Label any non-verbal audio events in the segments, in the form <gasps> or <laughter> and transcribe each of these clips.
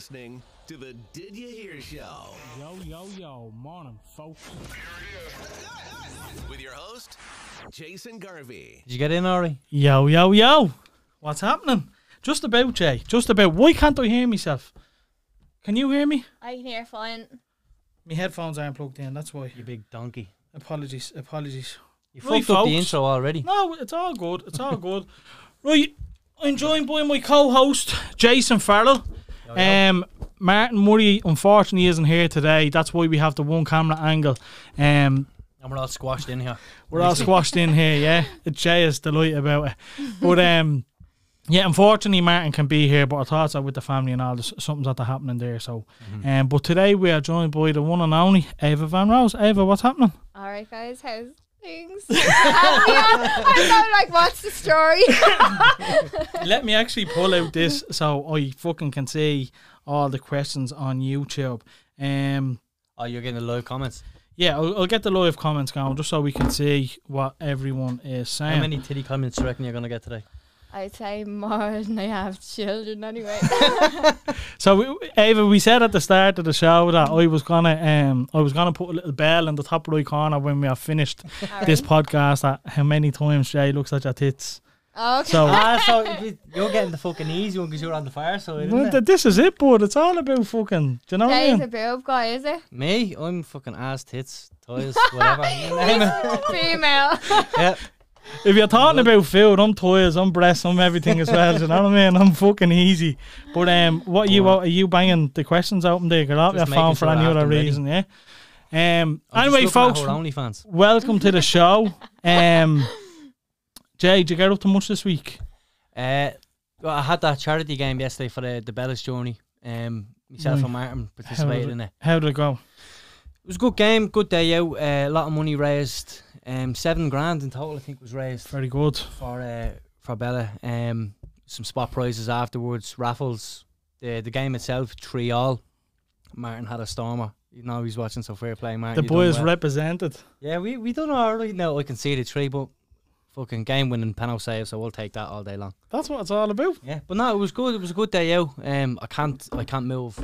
listening to the Did You Hear Show Yo, yo, yo, morning, folks. with your host, Jason Garvey. Did you get in, Ari? Yo, yo, yo. What's happening? Just about, Jay. Just about. Why can't I hear myself? Can you hear me? I can hear fine. My headphones aren't plugged in, that's why. You big donkey. Apologies, apologies. You Right, fucked up the intro already. No, it's all good. It's all good. Right, I'm joined by my co-host Jason Farrell. Um, Martin Murray unfortunately isn't here today. That's why we have the one camera angle. Um, And we're all squashed in here. we're all squashed in here. Yeah, <laughs> Jay is delighted about it. But um, yeah, unfortunately Martin can be here. But I thought so with the family and all. There's something's at happening there. So, um, but today we are joined by the one and only Ava Van Rose. Ava, what's happening? All right, guys, how's things? <laughs> I know, like, what's the story? <laughs> Let me actually pull out this so I fucking can see all the questions on YouTube. Um, Oh, you're getting the live comments. yeah, I'll, I'll get the live comments going just so we can see what everyone is saying. How many titty comments do you reckon you're going to get today? I'd say more <laughs> than I have children anyway. <laughs> So, we, Ava, we said at the start of the show that I was gonna, um, I was gonna put a little bell in the top right corner when we have finished <laughs> this podcast. At how many times Jay looks at your tits. okay. So. ah, so you're getting the fucking easy one because you're on the fire side, Well, isn't th- this is it, bud. It's all about fucking. Do you know what I Jay's mean? a boob guy, is it? Me? I'm fucking ass, tits, toys, whatever. You name it. Female. yeah. If you're talking about food, I'm toys, I'm breasts, I'm everything as well. you know what I mean? I'm fucking easy. But um, what are you are you banging the questions out there? Get out your phone for any other them ready. reason, yeah. Um. I'm anyway, just looking at folks, OnlyFans. welcome to the show. Um, Jay, did you get up to much this week? Uh, well, I had that charity game yesterday for the, the Bella's journey. Um, myself and Martin participated in it. How did it go? It was a good game, good day out. Uh, a lot of money raised. Um, seven grand in total, I think, was raised Very good. for uh, for Bella. Um, some spot prizes afterwards, raffles. The the game itself, three all. Martin had a stormer. You know he's watching, so fair play, Martin. The done boys well. represented. Yeah, we we done all right. Now I can see the three, but fucking game winning penalty save, so we'll take that all day long. That's what it's all about. Yeah, but no, it was good. It was a good day out. Um, I can't I can't move.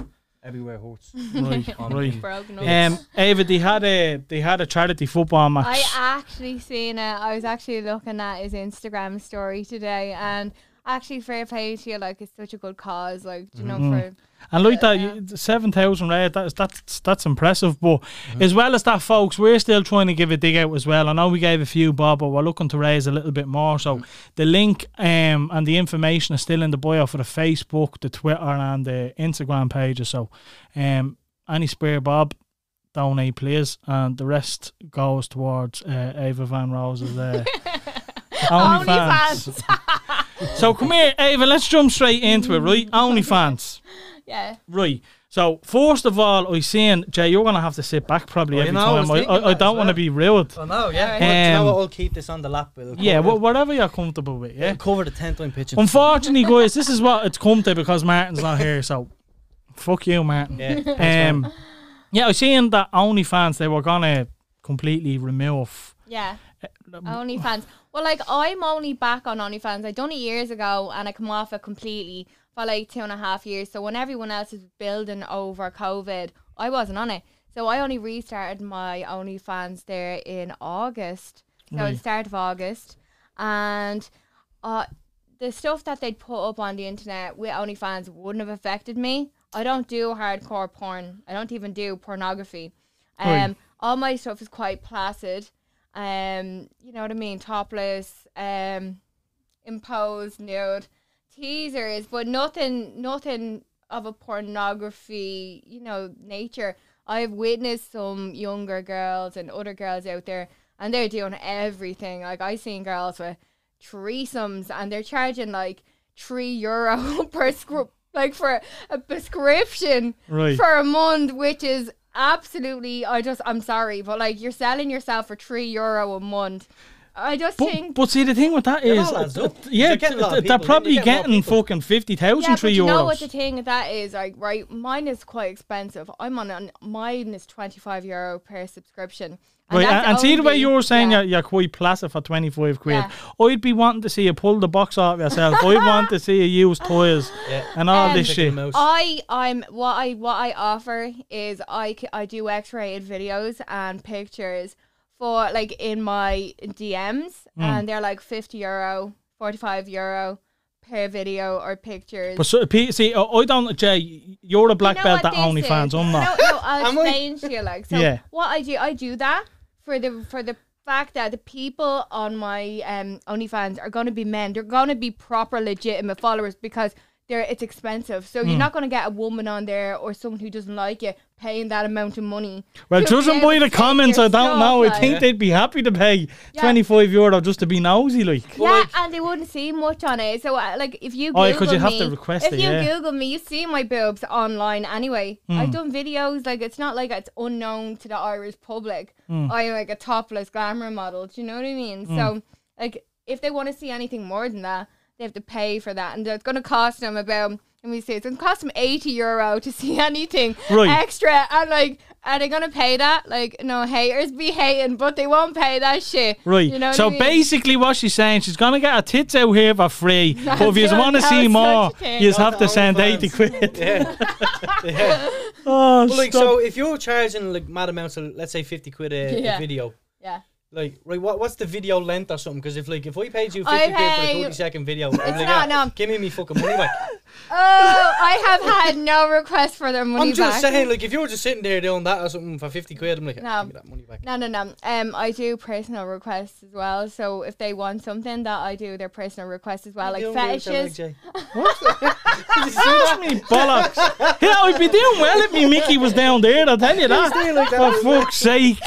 Everywhere hurts. <laughs> Right, right. Broken. Um, Ava, they had a they had a charity football match. I actually seen it. I was actually looking at his Instagram story today, and actually, fair play to you. Like, it's such a good cause. Like, you know, Mhm. for And like that, Yeah. seven thousand red. That's that's that's impressive. But Mm-hmm. as well as that, folks, we're still trying to give a dig out as well. I know we gave a few, Bob, but we're looking to raise a little bit more. So Mm. the link um and the information is still in the bio for the Facebook, the Twitter, and the Instagram pages. So um, any spare Bob, donate please, and the rest goes towards uh, Ava Van Rose's uh, <laughs> OnlyFans. OnlyFans. <laughs> <laughs> so come here, Ava. Let's jump straight into it, right? OnlyFans. <laughs> yeah. Right. So first of all, I seen Jay. You're gonna have to sit back probably Oh, every know, time. I, thinking I, I don't want to well. be rude. Oh no, yeah. Alright. But you know Um, what? I'll keep this on the lap. We'll Yeah, cover, wha- whatever you're comfortable with. Yeah. we'll cover the ten time pitching. Unfortunately, <laughs> guys, this is what it's come to because Martin's not here. So, fuck you, Martin. yeah. Um, yeah, I seen that OnlyFans they were gonna completely remove. Yeah. um, OnlyFans. Well, like I'm only back on OnlyFans. I done it years ago, and I come off it completely for like two and a half years. So when everyone else is building over COVID, I wasn't on it. So I only restarted my OnlyFans there in August. So Right. the start of August, and uh, the stuff that they'd put up on the internet with OnlyFans wouldn't have affected me. I don't do hardcore porn. I don't even do pornography. Um, Right. all my stuff is quite placid. Um, you know what I mean? Topless, um, imposed, nude, teasers, but nothing, nothing of a pornography, you know, nature. I've witnessed some younger girls and other girls out there, and they're doing everything. Like I seen girls with threesomes, and they're charging like three euro <laughs> per script, like for a prescription Right. for a month, which is absolutely. I just, I'm sorry, but like you're selling yourself for three euro a month. I just But, think. but see, the thing with that It is, all adds uh, yeah, You're getting a lot of th- they're probably you're getting more getting fucking fifty thousand yeah, three but you euros. know what the thing that is, like, right? Mine is quite expensive. I'm on, an mine is twenty five euro per subscription, Right, and, and see the way you were saying yeah. you're, you're quite placid for 25 quid. Yeah. I'd be wanting to see you pull the box off yourself. I'd <laughs> want to see you use toys Yeah. and all Um, this shit. I I'm what I what I offer is I, I do X-rated videos and pictures for like in my DMs Hmm. and they're like 50 euro, 45 euro per video or pictures. But so, see, I I don't, Jay, you're a black You know belt what at this OnlyFans. is? I'm not. No, no, I'll <laughs> Am I? explain to you. Like, so Yeah. what I do, I do that for the for the fact that the people on my um OnlyFans are going to be men. They're going to be proper, legitimate followers because they're it's expensive. So Hmm. you're not going to get a woman on there or someone who doesn't like you paying that amount of money. Well, to be judging by the comments, your I don't stuff, know. I think they'd be happy to pay Yeah. 25 euro just to be nosy, like. Well, yeah, like- and they wouldn't see much on it. So, uh, like, if you Oh, Google yeah, 'cause you have me, to request if it, you yeah. Google me, you see my boobs online anyway. Hmm. I've done videos like it's not like it's unknown to the Irish public. Hmm. I'm like a topless glamour model. Do you know what I mean? So, like, if they want to see anything more than that, they have to pay for that, and it's going to cost them about. Let me see. It's going to cost them eighty euro to see <laughs> anything Right. extra, and like, are they going to pay that? Like, no haters be hating, but they won't pay that shit. Right. You know what so I mean? basically, what she's saying, she's gonna get her tits out here for free. <laughs> but if you want to see more, you Go have to to send OnlyFans. 80 quid. <laughs> yeah. yeah. Oh, Well, like, stop. so if you're charging like mad amounts of, let's say, 50 quid a, a video, Yeah. Like, right, what, what's the video length or something? Because if, like, if I paid you 50 I quid for a pay- 30 second video, I'm like, not, yeah, no. give me me fucking money back. <laughs> Oh, I have had no request for their money back. I'm just back. saying, like, if you were just sitting there doing that or something for 50 quid, I'm like, No. give me that money back. No, no, no. Um, I do personal requests as well. So if they want something, that I do their personal requests as well, like You don't do it, fetishes. Jay. <laughs> <laughs> That's me bollocks. Yeah, I'd be doing well if me Mickey was down there, I'll tell you that. For fuck's sake.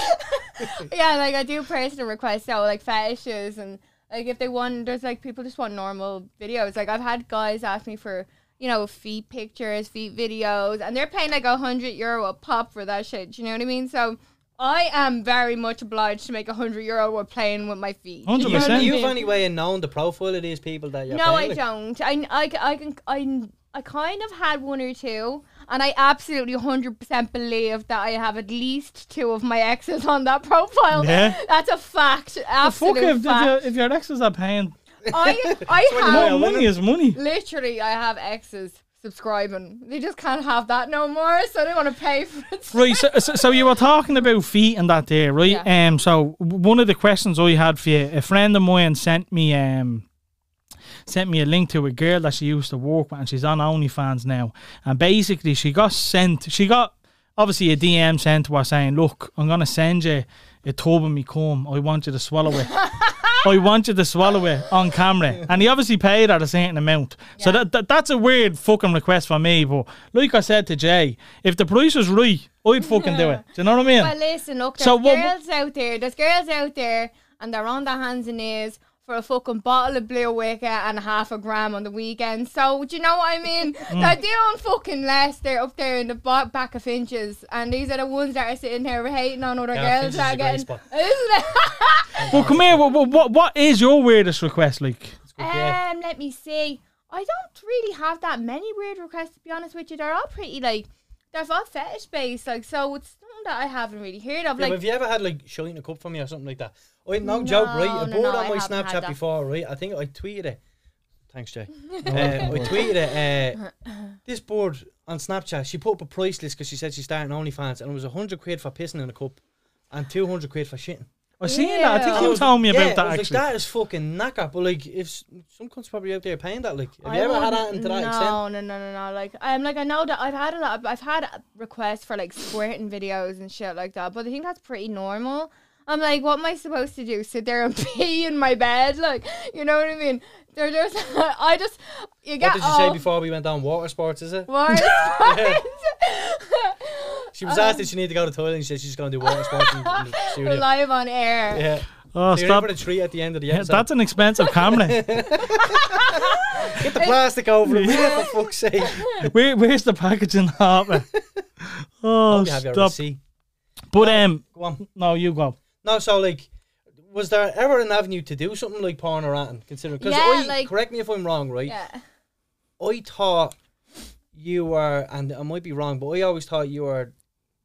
<laughs> yeah, like I do personal requests. So like fetishes and like if they want, there's like people just want normal videos. Like I've had guys ask me for. You know, feet pictures, feet videos, and they're paying like a hundred euro a pop for that shit. Do you know what I mean? So I am very much obliged to make a hundred euro with playing with my feet. You know what I 100%. Do you mean? have any way of knowing the profile of these people that you're No, paying? I like? don't. I, I, I can I, I kind of had one or two, and I absolutely hundred percent believe that I have at least two of my exes on that profile. Yeah. that's a fact. The fuck Absolute if, if, fact. your, if your exes are paying I, I <laughs> have money is money. literally, I have exes subscribing. They just can't have that no more, so they want to pay for it. Right, so, so, so you were talking about feet and that there, right? Yeah. Um, so one of the questions I had for you, a friend of mine sent me um sent me a link to a girl that she used to work with, and she's on OnlyFans now. And basically, she got sent, she got obviously a DM sent to her saying, "Look, I'm gonna send you a tub of me cum. I want you to swallow it." <laughs> I want you to swallow it on camera. And he obviously paid her a certain amount. So Yeah. that, that that's a weird fucking request for me. But like I said to Jay, if the price was right, I'd fucking do it. <laughs> Do you know what I mean? Well, listen, look, there's So what- girls out there. There's girls out there, and they're on their hands and knees for a fucking bottle of Blue WKD and half a gram on the weekend. So, do you know what I mean? <laughs> Mm. They're doing fucking less. They're up there in the back of inches, and these are the ones that are sitting here hating on other Yeah, girls that are is a great getting. spot. <laughs> Isn't it? <laughs> well, come here. What, what what is your weirdest request like? It's good, yeah. Um, let me see. I don't really have that many weird requests to be honest with you. They're all pretty like they're all fetish based, like so it's something that I haven't really heard of. Yeah, Like have you ever had like showing a cup for me or something like that? I no, No, joke, right? A no, board no, on my Snapchat before, right? I think I tweeted it. Thanks, Jay. <laughs> uh, I tweeted it. Uh, this board on Snapchat, she put up a price list because she said she's starting OnlyFans, and it was hundred quid for pissing in a cup, and two hundred quid for shitting. I seen that. I think Yeah. you told me yeah, about that I was actually. Like, that is fucking knacker. But like, if s- some cunts probably out there paying that, like, have I you ever had wouldn't- to that no, extent? No, no, no, no. Like I'm like I know that I've had a lot. Of, I've had requests for like squirting videos and shit like that, but I think that's pretty normal. I'm like, what am I supposed to do? Sit there and <laughs> pee in my bed? Like, you know what I mean? They're just, <laughs> I just, you get What did you all- say before we went down water sports? Is it? Water <laughs> sports? She was asked if she needed to go to the toilet, and she said she's going to do water sports in, in the sports. studio. live on air. Yeah. oh, So you're stop. in for the treat at the end of the Yeah, that's an expensive camera. Get the plastic over it, will you, for fuck's sake. Where, where's the packaging? Harper? Oh, Hope you have your stop. receipt. But um, Go on. no, you go. No, so like, was there ever an avenue to do something like porn or anything? Considering, because Yeah, I like- correct me if I'm wrong, right? Yeah. I thought you were, and I might be wrong, but I always thought you were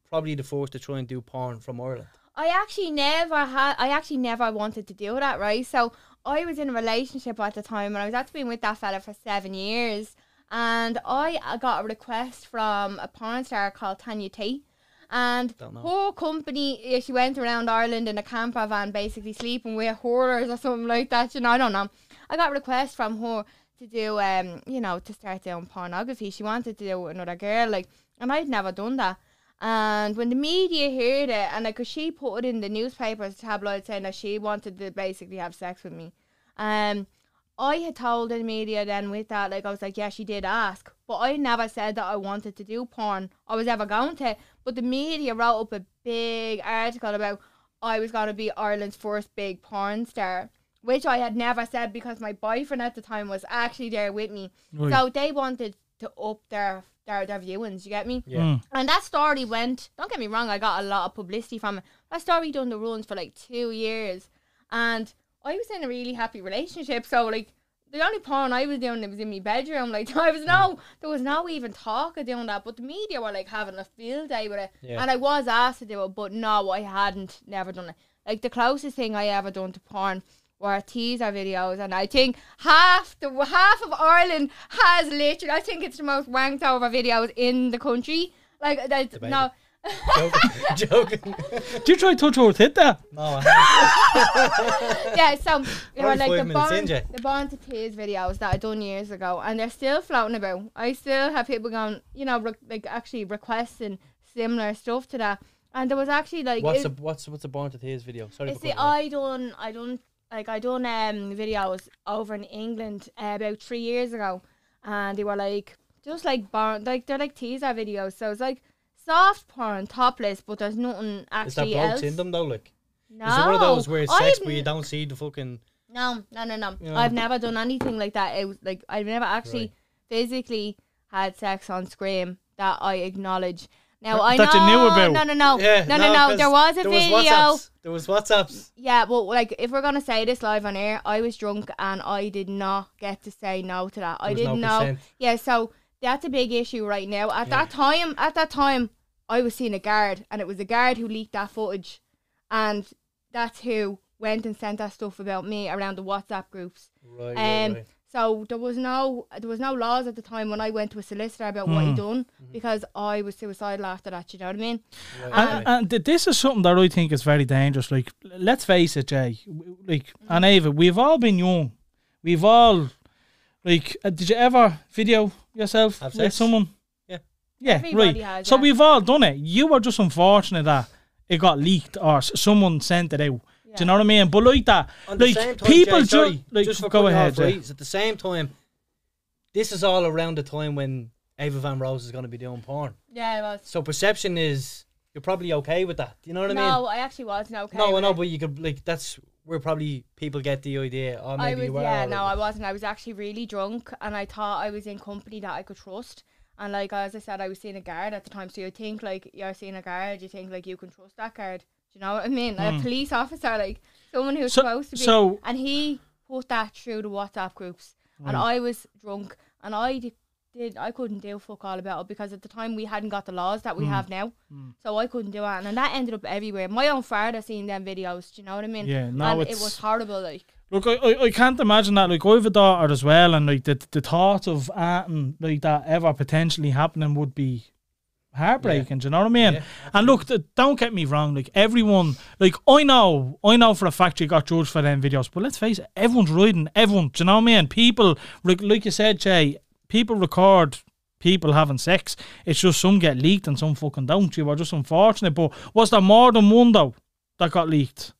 probably the first to try and do porn from Ireland. I actually never had. I actually never wanted to do that, right? So I was in a relationship at the time, and I was actually been with that fella for seven years. And I uh, got a request from a porn star called Tanya T. And her company, she went around Ireland in a camper van, basically sleeping with horrors or something like that. You know, I don't know. I got requests from her to do, um, you know, to start doing pornography. She wanted to do it with another girl, like, and I'd never done that. And when the media heard it, and like, cause she put it in the newspapers, tabloids saying that she wanted to basically have sex with me. Um, I had told the media then with that, like, I was like, yeah, she did ask, but I never said that I wanted to do porn. I was ever going to, but the media wrote up a big article about I was going to be Ireland's first big porn star, which I had never said because my boyfriend at the time was actually there with me. Right. So they wanted to up their their, their viewings. You get me? Yeah. Mm. And that story went. Don't get me wrong. I got a lot of publicity from it. That story done the runs for like two years, and I was in a really happy relationship. So like. The only porn I was doing it was in my bedroom. Like <laughs> I was no, there was no even talk of doing that. But the media were like having a field day with it, Yeah. and I was asked to do it, but no, I hadn't never done it. Like the closest thing I ever done to porn were teaser videos, and I think half the half of Ireland has literally. I think it's the most wanked over videos in the country. Like that's no. Joking. <laughs> Joking. Did you try to touch her with it there? No, I haven't. <laughs> yeah, so they were Only like five the minutes in, Born, Jay. the Born to Tears videos that I done years ago, and they're still floating about. I still have people going, you know, re- like actually requesting similar stuff to that. And there was actually like what's it- the what's what's the Born to Tears video? Sorry. You for see, cutting you off. I done, I done, like I done um videos over in England uh, about three years ago, and they were like just like born, like they're like teaser videos. So it's like soft porn, topless, but there's nothing actually Is that actually blokes in them though? Like, No, is it one of those where it's sex I've where you don't see the fucking? No, no, no, no. Yeah. I've never done anything like that. It was like I've never actually Right. physically had sex on screen that I acknowledge. Now I That know. you knew about. No, no, no, no, no, no. 'cause There was a there video. WhatsApps. There was WhatsApps. Yeah, but like if we're gonna say this live on air, I was drunk and I did not get to say no to that. I There was no didn't know. consent. Yeah, so that's a big issue right now. At that time, at that time, I was seeing a guard, and it was a guard who leaked that footage, and that's who went and sent that stuff about me around the WhatsApp groups. Right, Um, right, right. So there was no there was no laws at the time when I went to a solicitor about what he Mm. done Mm-hmm. because I was suicidal after that. You know what I mean? right, and- right. And, and this is something that I think is very dangerous. Like, let's face it, Jay. w- Like, and Ava, we've all been young. We've all, like, uh, did you ever video yourself Have with sex? someone? Yeah. Yeah, Everybody right. has, so yeah. we've all done it. You were just unfortunate that it got leaked or s- someone sent it out. Do you know what I mean? But like that, At the like same time, people Jay, ju- sorry, like just for go cutting you ahead. off, Jay. right, At the same time, this is all around the time when Ava Van Rose is going to be doing porn. Yeah, it was. So perception is you're probably okay with that. Do you know what I mean? no, I actually wasn't okay. no, I with know, it. but you could like that's where probably people get the idea. Oh, I maybe was you were. yeah, or- no, I wasn't. I was actually really drunk, and I thought I was in company that I could trust. And like as I said, I was seeing a guard at the time, so you think like you're seeing a guard, you think like you can trust that guard. Do you know what I mean? Like, a hmm. police officer, like someone who's So- supposed to be. so- and he put that through the WhatsApp groups, and hmm. I was drunk, and I did, did I couldn't do fuck all about it because at the time we hadn't got the laws that we Hmm. have now, hmm. so I couldn't do it, and that ended up everywhere. My own father seen them videos. Do you know what I mean? Yeah, no, and it was horrible. Like. Look, I, I, I can't imagine that. Like, I have a daughter as well, and like the the thought of acting like that ever potentially happening would be heartbreaking. Do you know what I mean? Yeah, and look, th- don't get me wrong. Like everyone, like I know, I know for a fact you got judged for them videos, but let's face it, everyone's riding everyone. Do you know what I mean? People, like, like you said, Jay, people record. People having sex. It's just some get leaked and some fucking don't. You are just unfortunate. But was there more than one though that got leaked?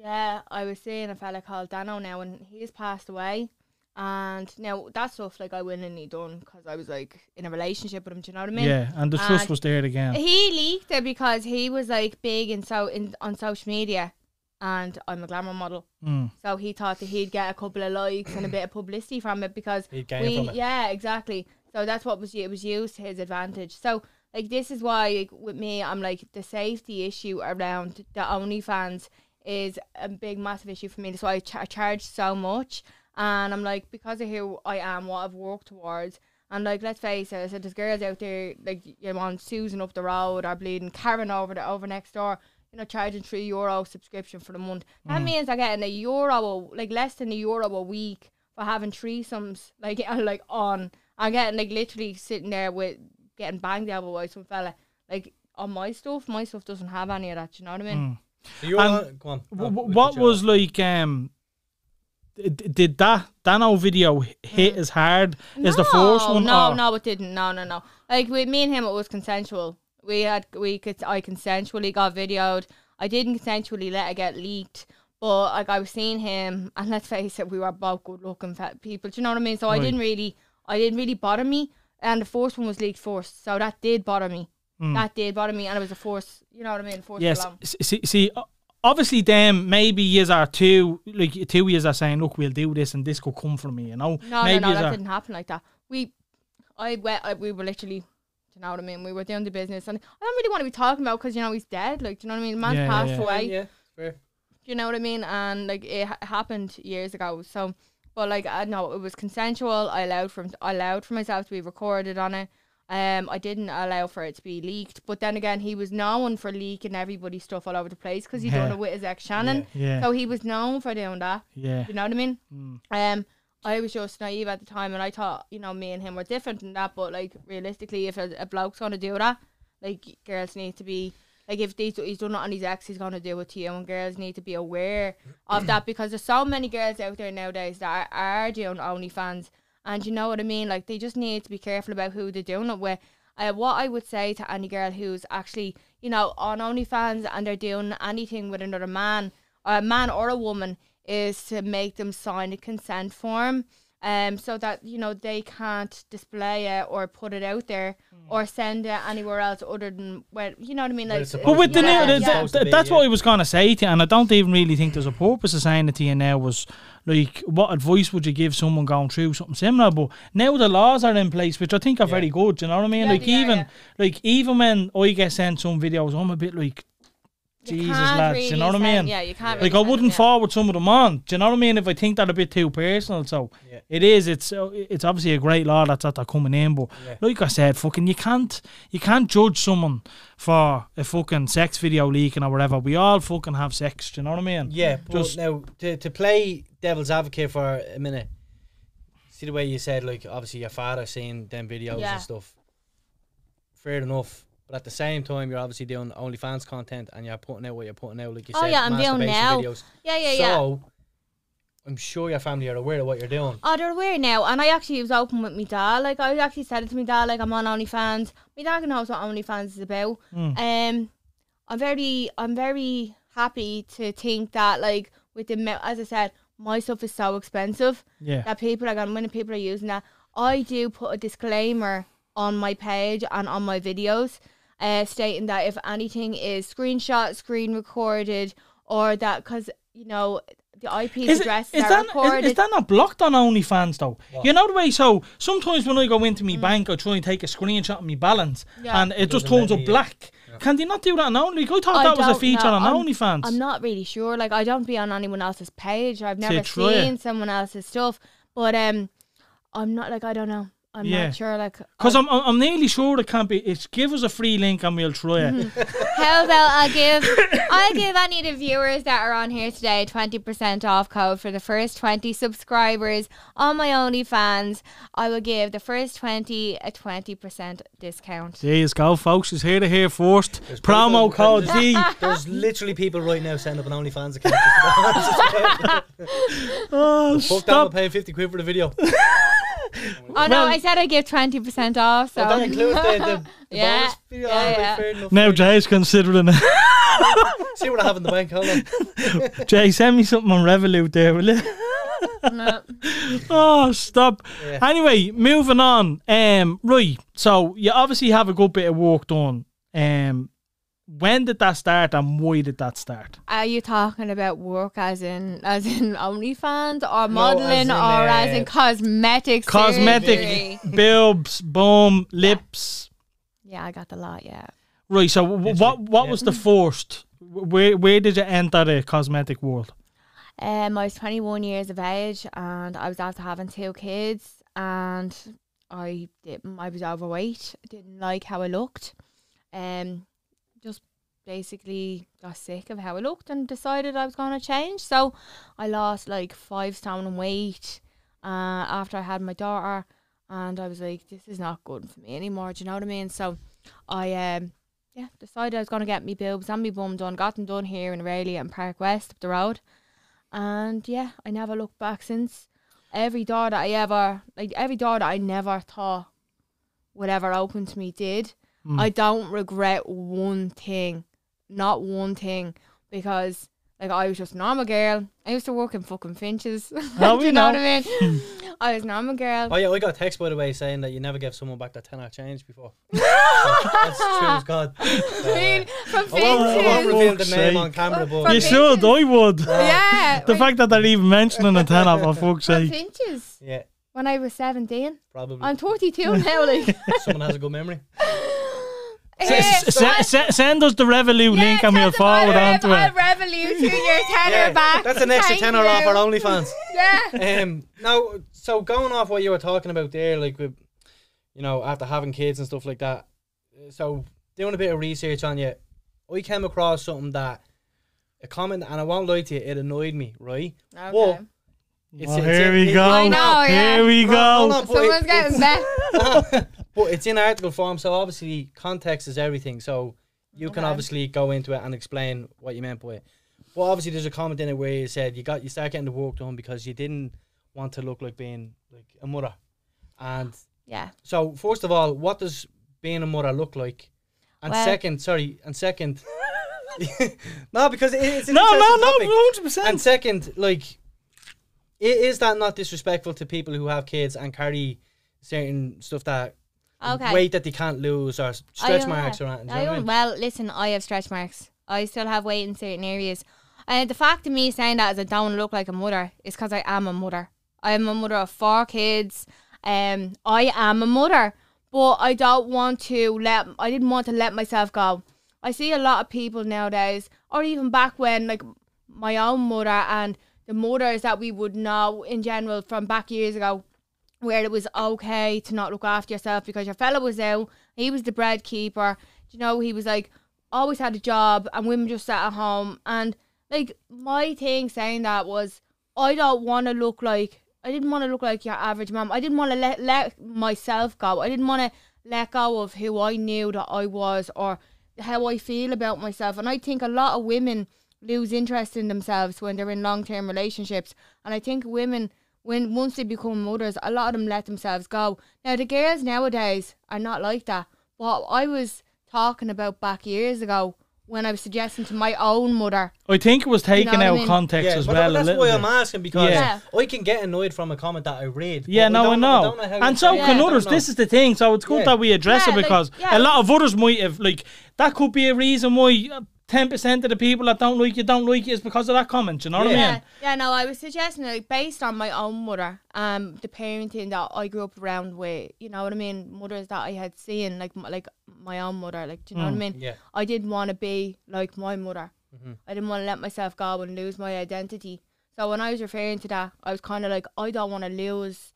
Yeah, I was seeing a fella called Dano now, and he's passed away. And now that stuff, like I willingly done because I was like in a relationship with him. Do you know what I mean? yeah, and the trust and was there again. He leaked it because he was like big in so in on social media, and I'm a glamour model. Mm. So he thought that he'd get a couple of likes and a bit of publicity from it because He'd gain we, from it. yeah, exactly. So that's what was it was used to his advantage. So like this is why like, with me, I'm like the safety issue around the OnlyFans is a big massive issue for me. That's why I, ch- I charge so much, and I'm like because of who I am, what I've worked towards. And like, let's face it, I said there's girls out there like you want Susan up the road or bleeding Karen over the over next door. you know, charging three euro subscription for the month. That Mm. means they're getting a euro, like less than a euro a week for having threesomes, <laughs> like uh, like on. I'm getting like literally sitting there with getting banged the elbow by some fella. Like on my stuff, my stuff doesn't have any of that. You know what I mean? Mm. So you're And go on. W- Oh, what was like um did that Dano video hit as hard as the first one? No, or- no, it didn't. No, no, no. Like with me and him, it was consensual. We had we could I consensually got videoed. I didn't consensually let it get leaked. But like I was seeing him, and let's face it, we were both good looking fat people. Do you know what I mean? So I didn't really, I didn't really bother me. And the first one was leaked first, so that did bother me. Mm. That did bother me, and it was a force. You know what I mean? Force. Yes. along. See, see, obviously, them maybe years are two like two years are saying, look, we'll do this, and this could come from me. You know, No, maybe no, no, that are- didn't happen like that. We, I went, I, we were literally, do you know what I mean? We were doing the business, and I don't really want to be talking about because you know he's dead. Like, do you know what I mean? The man's Yeah, yeah, passed yeah. away. Yeah, fair. Do you know what I mean? And like it ha- happened years ago. So, but like I know it was consensual. I allowed for. I allowed for myself to be recorded on it. Um, I didn't allow for it to be leaked. But then again, he was known for leaking everybody's stuff all over the place because he done Yeah. it with his ex Shannon. Yeah. So he was known for doing that. yeah. You know what I mean? Mm. Um, I was just naive at the time, and I thought, you know, me and him were different in that. But like realistically, if a, a bloke's gonna do that, like girls need to be like if these, he's done it on his ex, he's gonna do it to you, and girls need to be aware of that because there's so many girls out there nowadays that are, are doing OnlyFans, and you know what I mean. Like they just need to be careful about who they're doing it with. Uh, what I would say to any girl who's actually, you know, on OnlyFans and they're doing anything with another man, a man or a woman, is to make them sign a consent form, um, so that you know they can't display it or put it out there or send it anywhere else other than where you know what I mean. Like, it's But with the yeah, new, Yeah, the, yeah. the- Supposed be, that's yeah. what I was gonna say to you, and I don't even really think there's a purpose of saying it to you now. Was like, what advice would you give someone going through something similar? But now the laws are in place, which I think are Yeah. very good. You know what I mean? Yeah, like they are, even yeah. like even when I get sent some videos, I'm a bit like, you Jesus can't lads, you know what I mean? Yeah, you can't. like really I wouldn't them, yeah. forward some of them on. Do you know what I mean? If I think that a bit too personal, so Yeah. it is. It's uh, it's obviously a great law that's that coming in, but Yeah. like I said, fucking you can't you can't judge someone for a fucking sex video leaking or whatever. We all fucking have sex. Do you know what I mean? Yeah, but Just- now to, to play devil's advocate for a minute. See the way you said, like obviously your father seeing them videos Yeah. and stuff. Fair enough, but at the same time, you're obviously doing OnlyFans content and you're putting out what you're putting out, like you Oh, said. yeah, I'm doing now. Videos. Yeah, yeah, yeah. So, I'm sure your family are aware of what you're doing. Oh, they're aware now, and I actually was open with my dad. Like I actually said it to my dad, like I'm on OnlyFans. My dad knows what OnlyFans is about. Mm. Um, I'm very, I'm very happy to think that like with the as I said, my stuff is so expensive Yeah. that people are going when people are using that. I do put a disclaimer on my page and on my videos, uh, stating that if anything is screenshot, screen recorded, or that because you know the IP Is, it, addresses is, are that, recorded. is, is that not blocked on OnlyFans though? What? You know the way. So sometimes when I go into my bank, I try and take a screenshot of my balance, Mm. Yeah. and it just turns up me, yeah. black. Can they not do that on Only? I thought I that was a feature know. on I'm- OnlyFans. I'm not really sure. Like I don't be on anyone else's page. I've never try it. seen someone else's stuff. But um, I'm not like I don't know. I'm Yeah. not sure. Like Because I- I'm, I'm I'm nearly sure it can't be. It's give us a free link and we'll try it. Mm-hmm. How about I'll give I'll give any of the viewers that are on here today twenty percent off code for the first twenty subscribers on my OnlyFans. I will give the first twenty a twenty percent discount. There you go, folks. It's here to hear first. There's Promo code there's- D. <laughs> There's literally people right now setting up an OnlyFans account. <laughs> Oh, Fuck that, I'll stop. pay 50 quid for the video. <laughs> Oh no, Well- I said I give twenty percent off. So Well, that includes the, the, <laughs> the Yeah, bonus video. yeah, Alright, yeah. fair enough. Now Jay's considering it. <laughs> See what I have in the bank. Hold on. <laughs> Jay, send me something on Revolut there, will you? no. Oh, stop. Yeah. Anyway, moving on. Um, right. So you obviously have a good bit of work done. Um, when did that start and why did that start? Are you talking about work as in as in <laughs> OnlyFans or No, modeling as in, or as uh, in cosmetic Cosmetic, surgery? <laughs> boobs, bum, lips. Yeah, I got the lot. Yeah. Right. So w- what what yeah. was the first? Where where did you enter the cosmetic world? Um, I was 21 years of age and I was after having two kids and I did, I was overweight. Didn't like how I looked. Um, just basically got sick of how I looked and decided I was going to change. So I lost like five stone in weight uh, after I had my daughter, and I was like, this is not good for me anymore. Do you know what I mean? So I um yeah decided I was going to get me boobs and me bum done. Got them done here in Raleigh and Park West up the road, and yeah, I never looked back since. Every door that I ever like, every door that I never thought would ever open to me did. I don't regret one thing, not one thing, because like I was just a normal girl. I used to work in fucking Finches. <laughs> Oh, Do we you know, know. what I mean? <laughs> I was a normal girl. Oh yeah, I got a text by the way saying that you never gave someone back that ten hour change before. So, <laughs> that's true as God. So, I mean, uh, from I won't, I won't reveal the name on camera, but You Finches. should, I would. Yeah. The fact that they're even mentioning a ten for fuck's from sake. Finches yeah, when I was 17. probably I'm 32 now. Like, someone has a good memory. S- s- s- send us the Revolut yeah, link and we'll them forward I'll on to it. I'll Revolut you your <laughs> tenner Yeah, back. that's an extra Thank tenner off you. our OnlyFans. Yeah. Um, now, so going off what you were talking about there, like with, you know, after having kids and stuff like that. So doing a bit of research on you, I came across something that a comment, and I won't lie to you, it annoyed me, right? Okay. Well, It's- Oh, it's- here we it- go. I know, yeah. Here we Hold go. on, but Someone's getting it's- <laughs> bet. But it's in article form, so obviously context is everything. So you can obviously go into it and explain what you meant by it. But obviously, there's a comment in it where you said you got you start getting the work done because you didn't want to look like being like a mother. And Yeah. so, first of all, what does being a mother look like? And Well- second, sorry, and second, <laughs> no, because it, it's an No, no, no, hundred percent. And second, like, is that not disrespectful to people who have kids and carry certain stuff that Okay. weight that they can't lose or stretch marks or anything? I I mean? well, listen, I have stretch marks. I still have weight in certain areas. And the fact of me saying that as I don't look like a mother is because I am a mother. I am a mother of four kids. Um, I am a mother, but I don't want to let. I didn't want to let myself go. I see a lot of people nowadays, or even back when, like my own mother and the mothers that we would know in general from back years ago, where it was okay to not look after yourself because your fella was out, he was the bread keeper. You know, he was like always had a job and women just sat at home and like my thing saying that was I don't want to look like I didn't want to look like your average mom. I didn't want to let let myself go. I didn't want to let go of who I knew that I was or how I feel about myself. And I think a lot of women lose interest in themselves when they're in long term relationships. And I think women when once they become mothers, a lot of them let themselves go. Now the girls nowadays are not like that. What I was talking about back years ago when I was suggesting to my own mother. I think it was taken what I out mean? context Yeah, as but well. that's a little why bit. I'm asking because Yeah. I can get annoyed from a comment that I read. Yeah, no, I don't know. how and so say can Yeah. others. This is the thing. So it's good Yeah. that we address Yeah, it like, because yeah. a lot of others might have, like, that could be a reason why uh, 10% of the people that don't like you don't like you is because of that comment. You know what I mean? Yeah, yeah, no, I was suggesting like based on my own mother, um, the parenting that I grew up around with, you know what I mean, mothers that I had seen, like m- like my own mother, like do you know what I mean? Yeah. I didn't want to be like my mother. Mm-hmm. I didn't want to let myself go and lose my identity. So when I was referring to that, I was kind of like, I don't want to lose,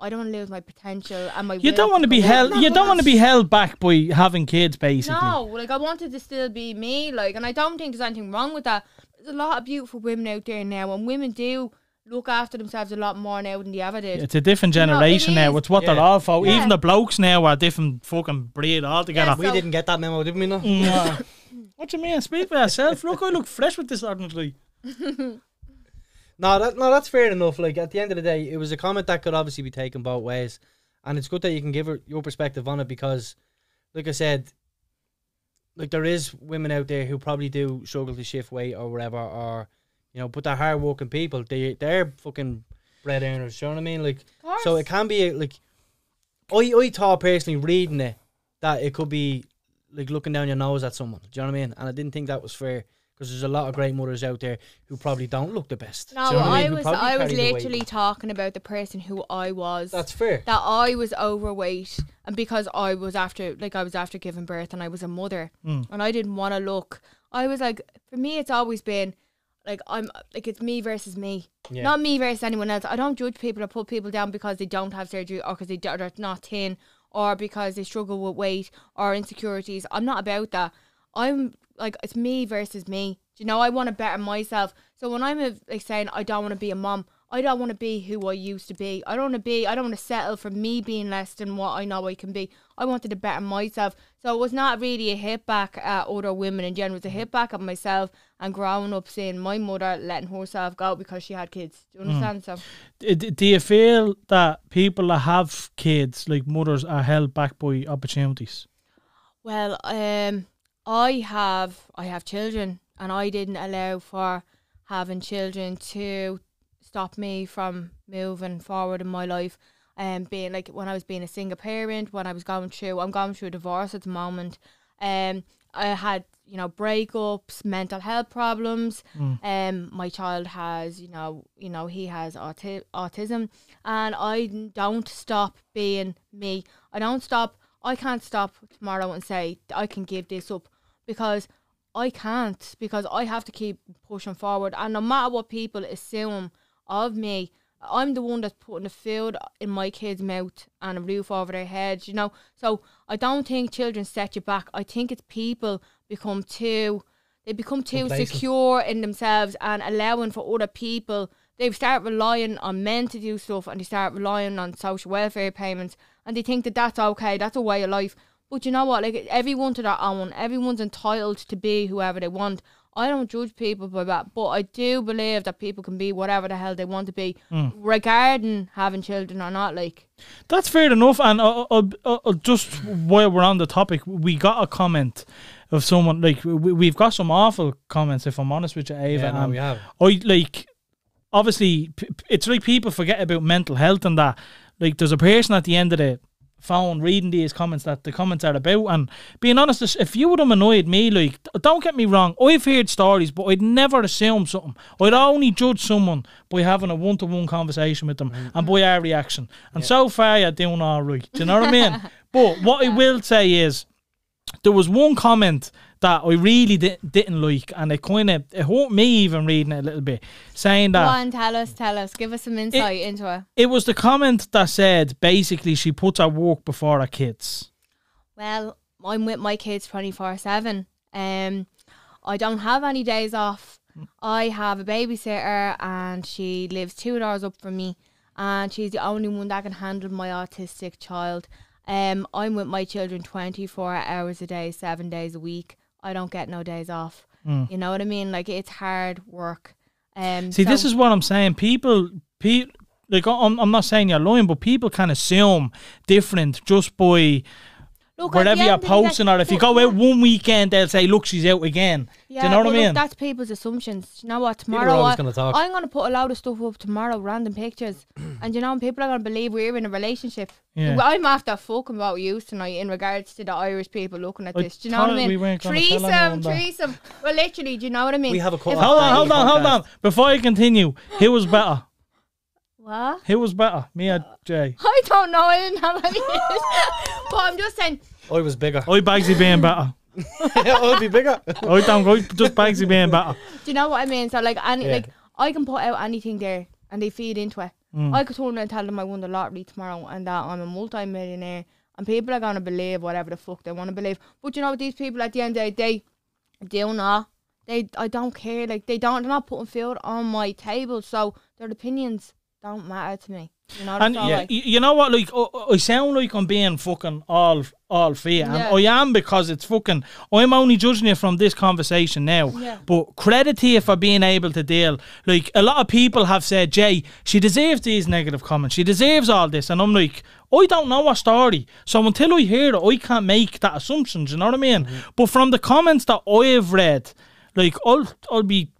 I don't want to lose my potential and my. You will don't want to be held. You don't want to be held back by having kids, basically. No, like I wanted to still be me, like, and I don't think there's anything wrong with that. There's a lot of beautiful women out there now, and women do look after themselves a lot more now than they ever did. It's a different No, it generation now. is. It's what they're all for. Yeah. Even the blokes now are different fucking breed altogether. Yeah, We didn't get that memo, did we? No. Mm. <laughs> what do you mean? Speak for yourself. Look, I look fresh with this ordinary. <laughs> No, that no, that's fair enough. Like at the end of the day, it was a comment that could obviously be taken both ways, and it's good that you can give her your perspective on it because, like I said, like there is women out there who probably do struggle to shift weight or whatever, or you know, but they're hard working people. They they're fucking bread earners. You know what I mean? Like, so it can be like, I I thought personally reading it that it could be like looking down your nose at someone. Do you know what I mean? And I didn't think that was fair. Because there's a lot of great mothers out there who probably don't look the best. No, you know I mean? Was I was carry the weight. literally talking about the person who I was. That's fair. that I was overweight and because I was after like I was after giving birth and I was a mother Mm. and I didn't want to look I was like for me it's always been like I'm like it's me versus me Yeah. not me versus anyone else I don't judge people or put people down because they don't have surgery or because they're not thin or because they struggle with weight or insecurities I'm not about that I'm like it's me versus me. Do you know I want to better myself. So when I'm uh, like saying I don't want to be a mom, I don't want to be who I used to be. I don't want to be. I don't want to settle for me being less than what I know I can be. I wanted to better myself. So it was not really a hit back at other women in general. It was a hit back at myself and growing up seeing my mother letting herself go because she had kids. Do you understand? So D- d- Do you feel that people that have kids, like mothers, are held back by opportunities? Well, um, I have I have children, and I didn't allow for having children to stop me from moving forward in my life. Um, being like when I was being a single parent, when I was going through, I'm going through a divorce at the moment. Um, I had you know breakups, mental health problems. Um, my child has you know you know he has auti- autism, and I don't stop being me. I don't stop. I can't stop tomorrow and say I can give this up because I can't because I have to keep pushing forward. And no matter what people assume of me, I'm the one that's putting the food in my kids' mouth and a roof over their heads, you know. So I don't think children set you back. I think it's people become too they become too Complacent. secure in themselves and allowing for other people. They start relying on men to do stuff and they start relying on social welfare payments and they think that that's okay, that's a way of life. But you know what? Like everyone to their own. Everyone's entitled to be whoever they want. I don't judge people by that, but I do believe that people can be whatever the hell they want to be, regarding having children or not. Like, That's fair enough. And uh, uh, uh, uh, just while we're on the topic, we got a comment of someone like we, we've got some awful comments. If I'm honest with you, Ava, Yeah, no, and we have. I like obviously p- p- it's like people forget about mental health and that. Like there's a person at the end of the phone reading these comments that the comments are about. And being honest if- you would have annoyed me like don't get me wrong I've heard stories but I'd never assume something. I'd only judge someone by having a one-to-one conversation with them mm. and by our reaction. And so far you're doing all right. Do you know what I mean? <laughs> But what I will say is there was one comment that I really di- didn't like, and it kind of it hurt me even reading it a little bit, saying go that on, tell us, tell us, give us some insight into it. it was the comment that said basically she puts her work before her kids. Well, I'm with my kids 24 7. Um, I don't have any days off. I have a babysitter and she lives two hours up from me and she's the only one that can handle my autistic child. Um, I'm with my children 24 hours a day, seven days a week. I don't get no days off. You know what I mean? Like it's hard work. Um, See, this is what I'm saying. People, people, like I'm, I'm not saying you're lying, but people can assume different just by Look, wherever you're end of the day- posting, or if you go yeah. out one weekend, they'll say, "Look, she's out again." Do you know what I mean? Look, that's people's assumptions. Do you know what? Tomorrow, I, uh, gonna talk. I'm going to put a lot of stuff up tomorrow, random pictures. <clears throat> and you know, people are going to believe we're in a relationship. Yeah. Well, I'm after fucking about you tonight in regards to the Irish people looking at I this. Do you know what I mean? we weren't gonna tell anyone threesome, threesome. Well, literally, do you know what I mean? We have a cut If- off hold on, hold on, hold on. Before I continue, who was better? What? Who was better, me or Jay? <laughs> I don't know. I didn't have any. <laughs> but I'm just saying. I was bigger. I Bagsy being better. <laughs> I'd be bigger. I don't go just Bagsy being better. Do you know what I mean? So like, any Yeah. like I can put out anything there, and they feed into it. Mm. I could turn around and tell them I won the lottery tomorrow, and that I'm a multi-millionaire, and people are gonna believe whatever the fuck they want to believe. But you know what? These people at the end of the day, they do not. They, I don't care. Like they don't. They're not putting food on my table, so their opinions don't matter to me. You know. And yeah, like, you know what? Like, I, I sound like I'm being fucking all all fair, and Yeah. I am because it's fucking. I'm only judging you from this conversation now. Yeah. But credit to you for being able to deal. Like a lot of people have said, Jay, she deserves these negative comments. She deserves all this, and I'm like, I don't know a story, so until I hear it, I can't make that assumption. do You know what I mean? Mm-hmm. But from the comments that I've read, like I'll I'll be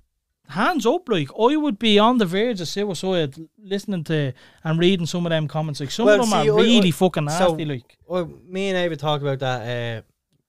hands up, like I would be on the verge of suicide listening to and reading some of them comments. Like some Well, of them see, are I- really I- fucking so- nasty. like Well, me and Ava talked about that uh,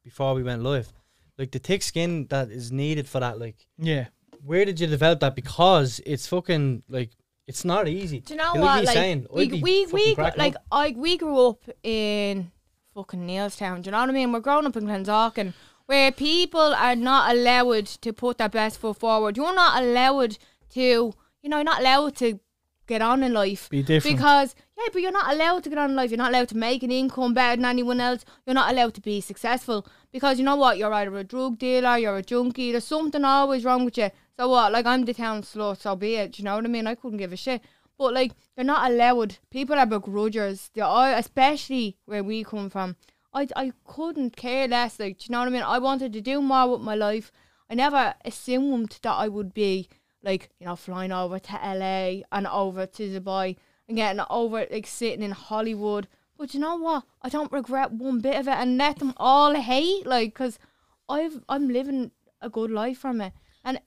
before we went live. Like the thick skin that is needed for that. Like, yeah, where did you develop that? Because it's fucking like it's not easy. Do you know what? me Like saying, we we we like. I we grew up in fucking Neilstown. Do you know what I mean? We're growing up in Clondalkin, where people are not allowed to put their best foot forward. You're not allowed to, you know, you're not allowed to get on in life be different. because Yeah, but you're not allowed to get on in life. You're not allowed to make an income better than anyone else. You're not allowed to be successful because you know what? You're either a drug dealer, you're a junkie. There's something always wrong with you. So what? Like I'm the town slut, so be it. Do you know what I mean? I couldn't give a shit. But like they're not allowed. People are begrudgers. They are, all, especially where we come from. I I couldn't care less. Like do you know what I mean? I wanted to do more with my life. I never assumed that I would be like you know flying over to LA and over to Dubai and getting over like sitting in Hollywood. But you know what? I don't regret one bit of it, and let them all hate like because I've I'm living a good life from it, and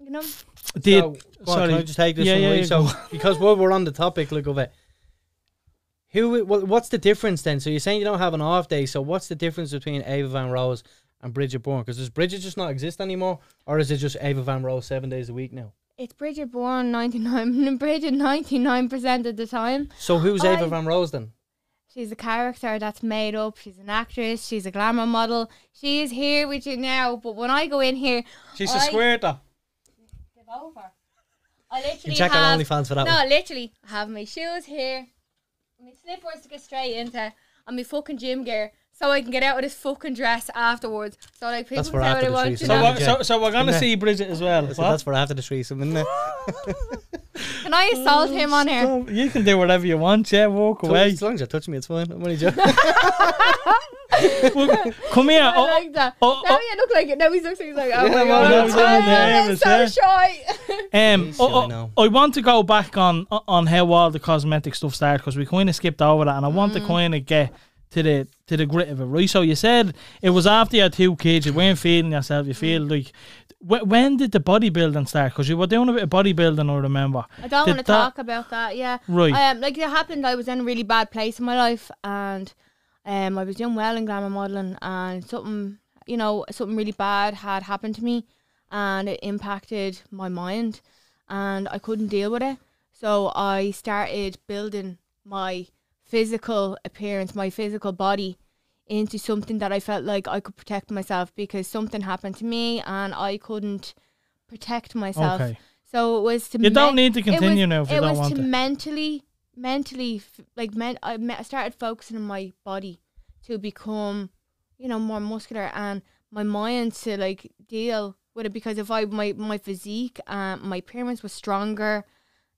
you know Did, So, go on, sorry. can I just take this Yeah, one yeah, away? yeah, So, go because while we're on the topic, look of it, who, what's the difference then? So you're saying you don't have an off day. So what's the difference between Ava Van Rose and Bridget Byrne? Because does Bridget just not exist anymore, or is it just Ava Van Rose seven days a week now? it's Bridget Byrne ninety nine <laughs> Bridget ninety nine percent of the time. So who's Ava Van Rose then? She's a character that's made up. She's an actress. She's a glamour model. She is here with you now. But when I go in here, She's I- a square though. give over. I literally You check have, on OnlyFans for that No, one. literally, I have my shoes here, mí snipú go stra inte a mí focan Jim geir so I can get out of this fucking dress afterwards. So like people That's for say what after they the want to So, know. we're, so, so we're gonna Isn't see Bridget as well. So what? that's for after the threesome, isn't it? <laughs> Can I assault him on here? So you can do whatever you want. Yeah, walk away. As long as you touch me, it's fine. I'm only joking. <laughs> Well, come here. <laughs> I Oh, like that. oh, now oh. you look like it. Now he looks like he's like, oh Yeah, my god, that's I'm, what I'm I'm nervous, so yeah. shy. Um, He's oh, shy oh. I want to go back on on how all the cosmetic stuff started because we kind of skipped over that, and I want Mm. to kind of get to the to the grit of it, right? So you said it was after you had two kids, you weren't feeling yourself. You feel like wh- when did the bodybuilding start? Because you were doing a bit of bodybuilding, I remember. I don't want to that- talk about that. Yeah, Right. Um, like it happened. I was in a really bad place in my life, and um, I was doing well in glamour modeling, and something, you know, something really bad had happened to me, and it impacted my mind, and I couldn't deal with it. So I started building my physical appearance, my physical body, into something that I felt like I could protect myself because something happened to me, and I couldn't protect myself. Okay. So it was to You don't need to it was- continue now if you it don't was want to to. mentally, mentally, f- like men, I, me- I started focusing on my body to become, you know, more muscular and my mind to like deal with it because if I my my physique, um, my appearance was stronger,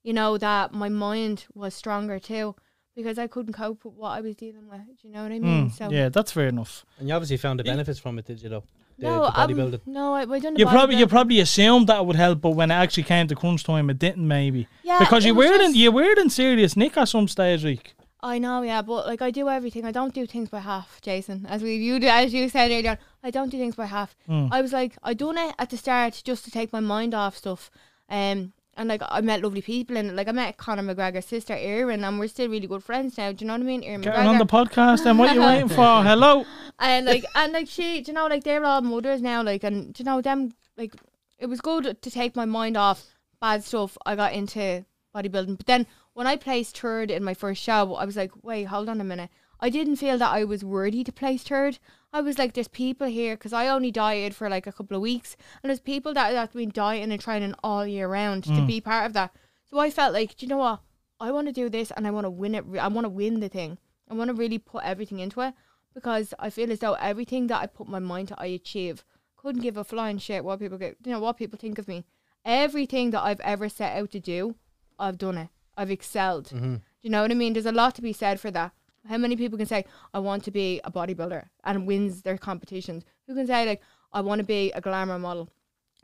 you know that my mind was stronger too because I couldn't cope with what I was dealing with. Do you know what I mean? Mm, so yeah, that's fair enough. and you obviously found the benefits from it, did you? Though the, no, the um, no, I, I done the You probably you probably assumed that would help, but when it actually came to crunch time, it didn't. Maybe yeah, because you were in just- you were in serious nick at some stage, like. I know, yeah, but like I do everything. I don't do things by half, Jason. As we you do, as you said earlier, I don't do things by half. Mm. I was like, I done it at the start just to take my mind off stuff. Um, and like I met lovely people, and like I met Conor McGregor's sister Erin, and we're still really good friends now. Do you know what I mean? Erin Getting on the podcast, and what you <laughs> waiting for? Hello. and like and like she, do you know, like they're all mothers now. Like and do you know them, like it was good to take my mind off bad stuff. I got into bodybuilding, but then when I placed third in my first show, I was like, wait, hold on a minute. I didn't feel that I was worthy to place third. I was like, there's people here because I only dieted for like a couple of weeks, and there's people that have been dieting and training all year round to Mm. be part of that. So I felt like, do you know what? I want to do this, and I want to win it. re- I want to win the thing. I want to really put everything into it because I feel as though everything that I put my mind to, I achieve. Couldn't give a flying shit what people get, you know, what people think of me. Everything that I've ever set out to do, I've done it. I've excelled. Mm-hmm. Do you know what I mean? There's a lot to be said for that. How many people can say, I want to be a bodybuilder and wins their competitions? Who can say, like, I want to be a glamour model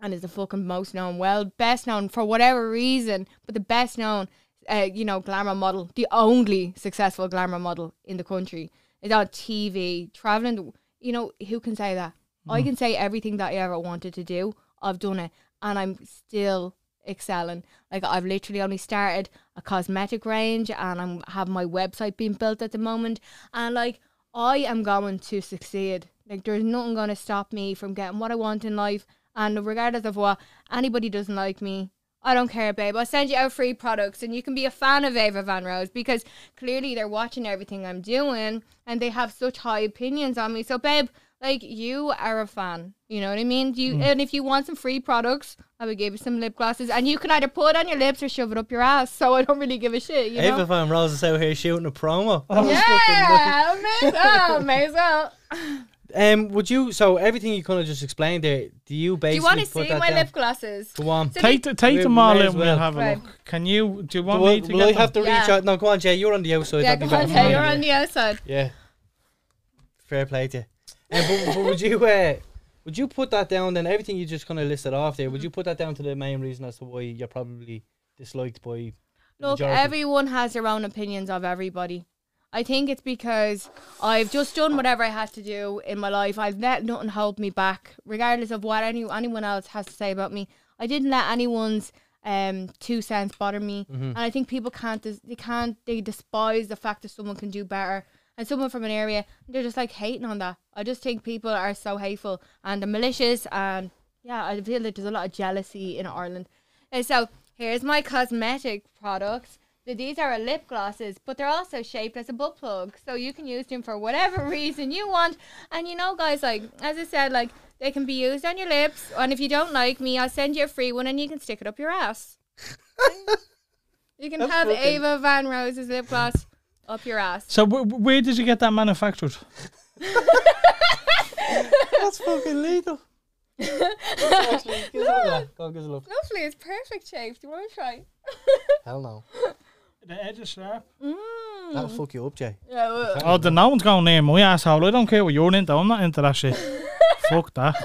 and is the fucking most known, well, best known for whatever reason, but the best known, uh, you know, glamour model, the only successful glamour model in the country is on TV, traveling. the- You know, who can say that? I can say everything that I ever wanted to do. I've done it, and I'm still excelling. Like I've literally only started a cosmetic range, and I'm have my website being built at the moment, and like I am going to succeed. Like there's nothing going to stop me from getting what I want in life, and regardless of what anybody doesn't like me. I don't care, babe. I'll send you out free products and you can be a fan of Ava Van Rose because clearly they're watching everything I'm doing and they have such high opinions on me. So, babe, like you are a fan. You know what I mean? You Mm. and if you want some free products, I would give you some lip glosses, and you can either put it on your lips or shove it up your ass. So I don't really give a shit. You know? Ava Van Rose is out here shooting a promo. <laughs> yeah, may as well, may as well. Um, would you? So everything you kind of just explained there. Do you Do basically you want to see my down? lip glosses? Go on. So Take the, take We them all in. as We'll well. have a Right. look. Can you? Do you want will me to will get I have them? to reach Yeah. out? No, go on, Jay. You're on the outside. yeah, That'd be on, Jay, you're on the outside. Yeah. Fair play to you. Um, but, but would you uh, would you put that down then everything you just kind of listed off there? Would you put that down to the main reason as to why you're probably disliked by? Look, majority? everyone has their own opinions of everybody. I think it's because I've just done whatever I had to do in my life. I've let nothing hold me back, regardless of what any anyone else has to say about me. I didn't let anyone's um two cents bother me, Mm-hmm. and I think people can't dis- they can't they despise the fact that someone can do better. And someone from an area, they're just like hating on that. I just think people are so hateful and they're malicious, and yeah, I feel that there's a lot of jealousy in Ireland. And so here's my cosmetic products. These are lip glosses, but they're also shaped as a butt plug, so you can use them for whatever <laughs> reason you want. And you know, guys, like as I said, like they can be used on your lips, and if you don't like me, I'll send you a free one, and you can stick it up your ass. <laughs> you can That's have fucking- Ava Van Rose's lip gloss up your ass. So wh- wh- where did you get that manufactured? <laughs> That's fucking lethal. Actually, give us a look at that. Go on, give us a look. Lovely, it's perfect shape. Do you want to try? <laughs> Hell no. The edge is sharp. Mm. That'll fuck you up, Jay. Yeah, well, Oh, then no one's going near my asshole. I don't care what you're into. I'm not into that shit. <laughs> Fuck that.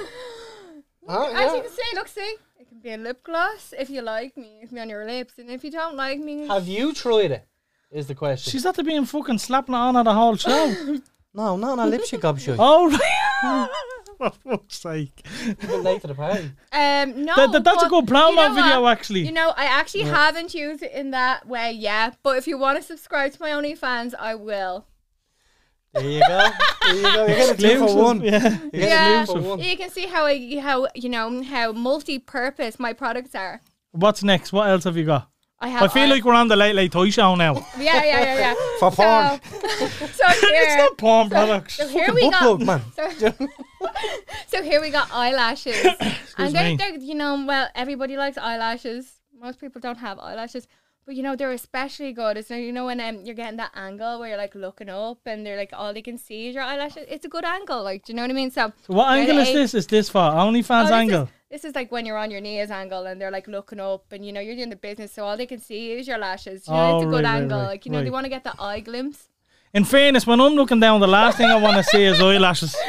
Oh, As you can see, look, see, it can be a lip gloss if you like me, it can be on your lips, and if you don't like me, Have you tried it? Is the question. She's after being fucking slapping it on her the whole show. <laughs> no, not on a lipstick, gobshite. oh, <laughs> right. For fuck's sake. A bit late to the party. um, no, That- that- that's a good promo you know video, what? actually. You know, I actually haven't used it in that way yet, but if you want to subscribe to my OnlyFans, I will. There you go. There you go. You're getting two for one. You're Yeah. getting Yeah, for one. you can see how I, how you know how multi-purpose my products are. What's next? What else have you got? I have. I feel like we're on the Late Late Toy Show now. <laughs> yeah, yeah, yeah, yeah. <laughs> For porn. So, so <laughs> here, it's not porn products. so here we Butt got. plug, man. So, so here we got eyelashes, <coughs> and they're, they're you know well everybody likes eyelashes. Most people don't have eyelashes, but you know they're especially good. It's you know when um, you're getting that angle where you're like looking up and they're like all they can see is your eyelashes. It's a good angle, like do you know what I mean? So So what angle is eight- this? Is this for OnlyFans Oh, this angle? Is, this is like when you're on your knees angle and they're like looking up and you know you're doing the business, so all they can see is your lashes. You know, Oh, it's a oh, good right, right, angle. right, like you know, they want to get the eye glimpse. In fairness, when I'm looking down, the last thing I want to see is eyelashes. <laughs>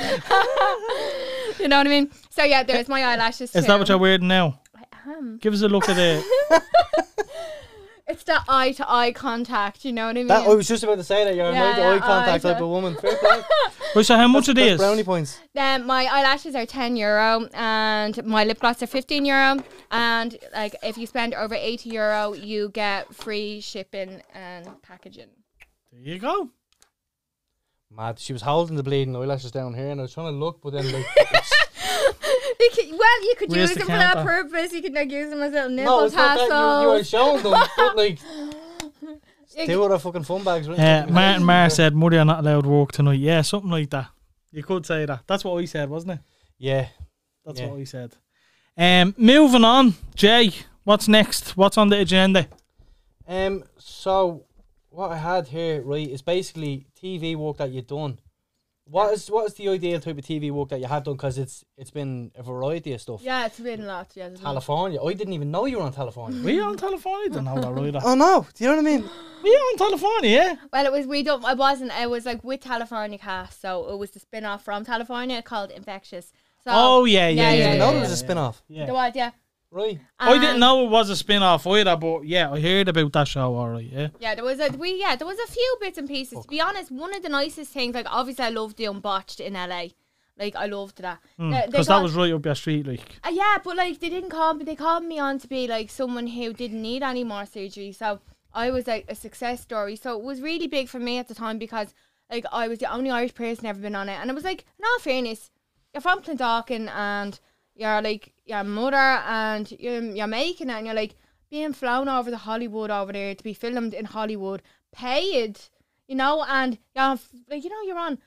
You know what I mean? So yeah, there's my eyelashes. Is too. that what you're wearing now? I am. Give us a look at it. <laughs> It's that eye to eye contact. You know what I mean? That, I was just about to say that you're Yeah, a yeah, eye contact eye type to- of woman. Fair play. <laughs> Right, so how much it That's is? brownie points. Um, my eyelashes are ten euro, and my lip gloss are fifteen euro. And like, if you spend over eighty euro, you get free shipping and packaging. There you go. Mad. She was holding the bleeding eyelashes down here, and I was trying to look, but then like, <laughs> You <laughs> could, well, you could Where's use the them for that counter? purpose. You could like use them as little nipple no, it's not that you, you <laughs> were tassels. showing them, but like You two other fucking fun bags. Right Uh, Martin Marr said, Muddy, you're not allowed to work tonight. Yeah, something like that. You could say that. That's what I said, wasn't it? Yeah. That's Yeah. what I said. Um, moving on, Jay. What's next? What's on the agenda? Um. So what I had here, right, is basically TV work that you've done. What is what is the ideal type of TV work that you have done? Because it's it's been a variety of stuff. Yeah, it's been lots. Yeah, it's been- California. I didn't even know you were on California. We on California? Don't know that, right? oh no! Do you know what I mean? <gasps> We on California, yeah. Well, it was we don't. I wasn't. It was like with California cast, so it was the spin off from California called Infectious. So Oh, yeah, yeah, Yeah, I yeah. didn't yeah, even know yeah, there was a yeah. spin off. Yeah. there was yeah. Right. I didn't know it was a spin off either, but yeah, I heard about that show, alright, yeah. Yeah, there was a we yeah there was a few bits and pieces. To be honest, one of the nicest things, like obviously I loved the Unbotched in LA, like I loved that. They- they Because Hmm, that was right up your street, like. Uh, yeah, but like they didn't call me. They called me on to be like someone who didn't need any more surgery. So I was like a success story. So it was really big for me at the time because like I was the only Irish person ever been on it, and it was like, in all fairness, you're from Clondalkin and you're like your mother and you're, you're making it, and you're like being flown over to Hollywood over there to be filmed in Hollywood, paid, you know, and you're like you know you're on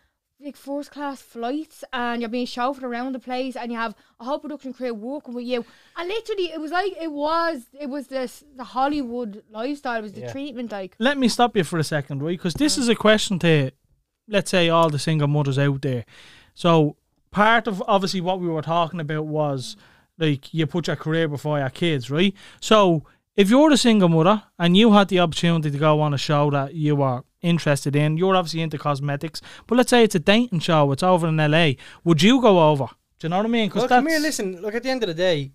like first class flights and you're being chauffeured around the place and you have a whole production crew working with you. And literally, it was like it was it was this the Hollywood lifestyle. It was the Yeah. treatment like. Let me stop you for a second, right? Because this is a question to, let's say, all the single mothers out there. So part of obviously what we were talking about was like you put your career before your kids, right? So if you're a single mother and you had the opportunity to go on a show that you were interested in, you're obviously into cosmetics, but let's say it's a dating show, it's over in LA, would you go over? Do you know what I mean? Because Well, that's come here, listen. Look, at the end of the day,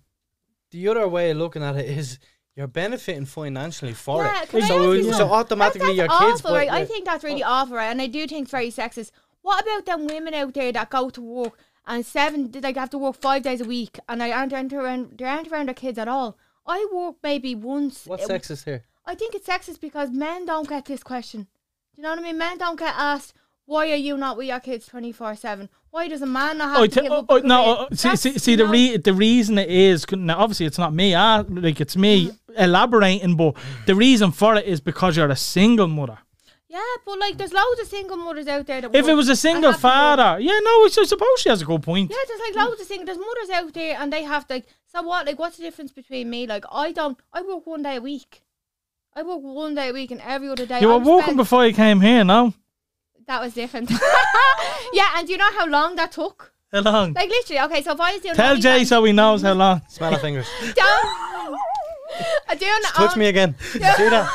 the other way of looking at it is you're benefiting financially for Yeah, it. So, you so automatically that's your kids. awful, but- right? I think that's really oh. awful, right? And I do think it's very sexist. What about them women out there that go to work and seven, like have to work five days a week, and they aren't aren't around, they aren't around their kids at all. I work maybe once. What's uh, sexist here? I think it's sexist because men don't get this question. Do you know what I mean? Men don't get asked, why are you not with your kids 24 7? Why does a man not have Oh, to t- give oh, up oh, no, oh, see, see, see the know- re- the reason it is now obviously it's not me, ah, like it's me elaborating, but the reason for it is because you're a single mother. Yeah, but like there's loads of single mothers out there that If it was a single have to work. father, yeah, no, I suppose she has a good point. Yeah, there's like loads of single. There's mothers out there, and they have to, like. So what? Like, what's the difference between me? Like, I don't. I work one day a week. I work one day a week, and every other day. You were I'm walking spent- before you came here, no? That was different. <laughs> yeah, and do you know how long that took? How long? Like literally. Okay, so if I was doing Tell Jay OnlyFans- so he knows how long. Smell of fingers. <laughs> down. I do doing Touch me again. <laughs> Do that.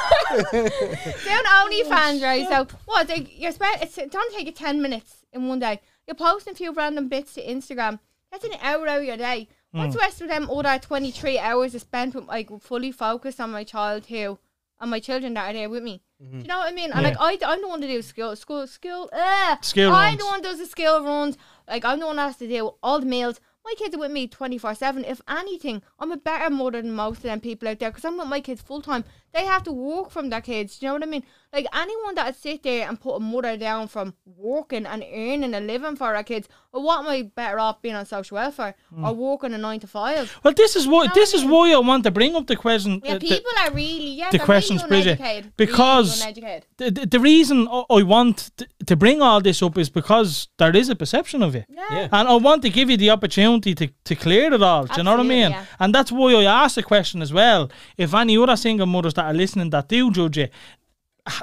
doing OnlyFans, right? So what? Like, you're spent. It's, it don't take you ten minutes in one day. You're posting a few random bits to Instagram. That's an hour out of your day. What's the rest of them other twenty three hours is spent with like fully focused on my child who and my children that are there with me. Do you know what I mean? And Yeah. like I, I'm the one to do skill, school, skill, uh, Skill I'm runs. the one does the skill runs. Like I'm the one that has to do all the meals. My kids are with me 24 7. If anything, I'm a better mother than most of them people out there because I'm with my kids full time. They have to work from their kids. Do you know what I mean? Like anyone that would sit there and put a mother down from working and earning a living for our kids, well, what am I better off being on social welfare Hmm. or working a nine to five? Well, this is what know this what is I mean? why I want to bring up the question. Yeah, uh, the- people are really yeah. the questions, really Bridget, uneducated, because- really uneducated. the, the, the reason I- I want t- to bring all this up is because there is a perception of it. Yeah. Yeah. And I want to give you the opportunity to, to clear it all. Do you know what I mean? yeah. And that's why I asked the question as well. If any other single mothers that are listening that do judge it,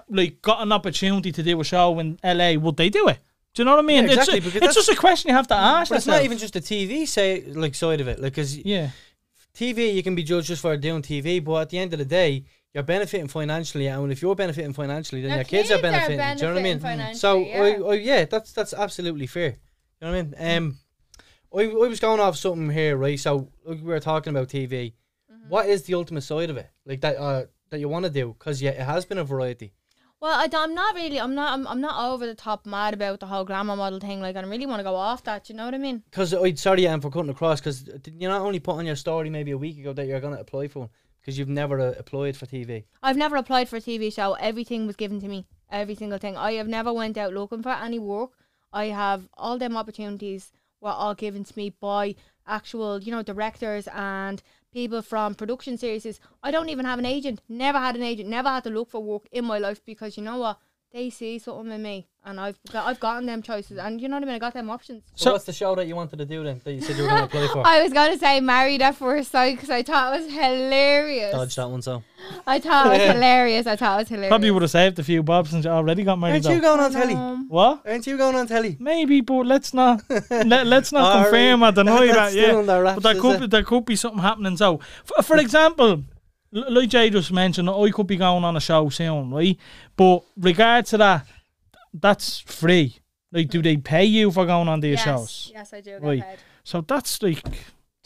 like got an opportunity to do a show in LA, would they do it? Do you know what I mean? Yeah, exactly, it's because it's just a question you have to ask But it's not even just the TV say like side of it. Like, cause yeah. TV you can be judged just for doing TV, but at the end of the day, you're benefiting financially, and if you're benefiting financially, then Your your, kids, are kids are benefiting. do you know what I mean? So, financially, I, I, yeah, that's that's absolutely fair. You know what I mean? Um, I, I was going off something here, right? So like we were talking about TV. Mm-hmm. What is the ultimate side of it? Like that uh, that you want to do? Because yeah, it has been a variety. Well, I, I'm not really. I'm not. I'm, I'm not over the top mad about the whole glamour model thing. Like, I really want to go off that. You know what I mean? Because I sorry, Anne, for cutting across. Because you not only put on your story maybe a week ago that you're going to apply for one because you've never uh, applied for TV. I've never applied for a TV show. Everything was given to me. Every single thing. I have never went out looking for any work. I have all them opportunities were all given to me by actual, you know, directors and people from production series. I don't even have an agent. Never had an agent. Never had to look for work in my life because you know what? They see something in me, and I've got, I've gotten them choices, and you know what I mean. I got them options. So, So- what's the show that you wanted to do then? That you said you were going to play for? <laughs> I was going to say married at first sight because I thought it was hilarious. Dodge that one, so. I thought it was hilarious. I thought it was hilarious. Probably would have saved a few bobs since you already got married. Aren't you Though. going on telly? Um, What? Aren't you going on telly? Maybe, but let's not let, let's not <laughs> confirm right. or deny That's that. Yeah, wraps, but there is could it? be, there could be something happening. So, for, for example, l- like Jay just mentioned, I could be going on a show soon, right? But regard to that, that's free. Like, do they pay you for going on these yes, shows? Yes, I do. Get Right. paid. So that's like, do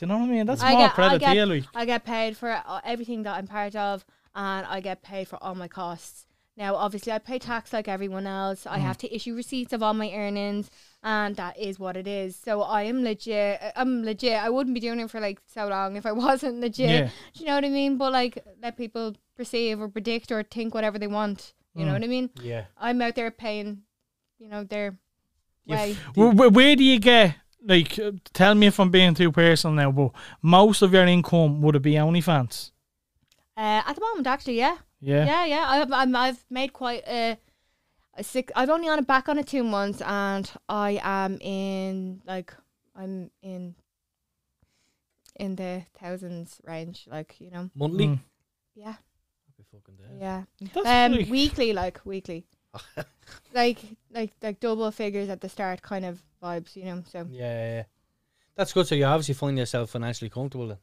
you know what I mean? That's I more get, I credit get, to you, like. I get paid for uh, everything that I'm part of, and I get paid for all my costs. Now, obviously, I pay tax like everyone else. Mm. I have to issue receipts of all my earnings, and that is what it is. So I am legit. I'm legit. I wouldn't be doing it for like so long if I <laughs> wasn't legit. Yeah. Do you know what I mean? But like, let people perceive or predict or think whatever they want. You know Mm. what I mean? Yeah. I'm out there paying, you know, their You way. Where, where, where do you get like? uh, Tell me if I'm being too personal now, but most of your income would it be OnlyFans? Uh, at the moment, actually, yeah. Yeah. Yeah, yeah. I've, I'm, I've made quite a. a six. I've only on it back on it two months, and I am in like I'm in in the thousands range. Like you know, Monthly. Mm. yeah, Happy fucking yeah. That's Um, like- weekly, like weekly, <laughs> like like like double figures at the start, kind of vibes. You know, so Yeah, yeah, yeah. That's good. So you obviously find yourself financially comfortable then.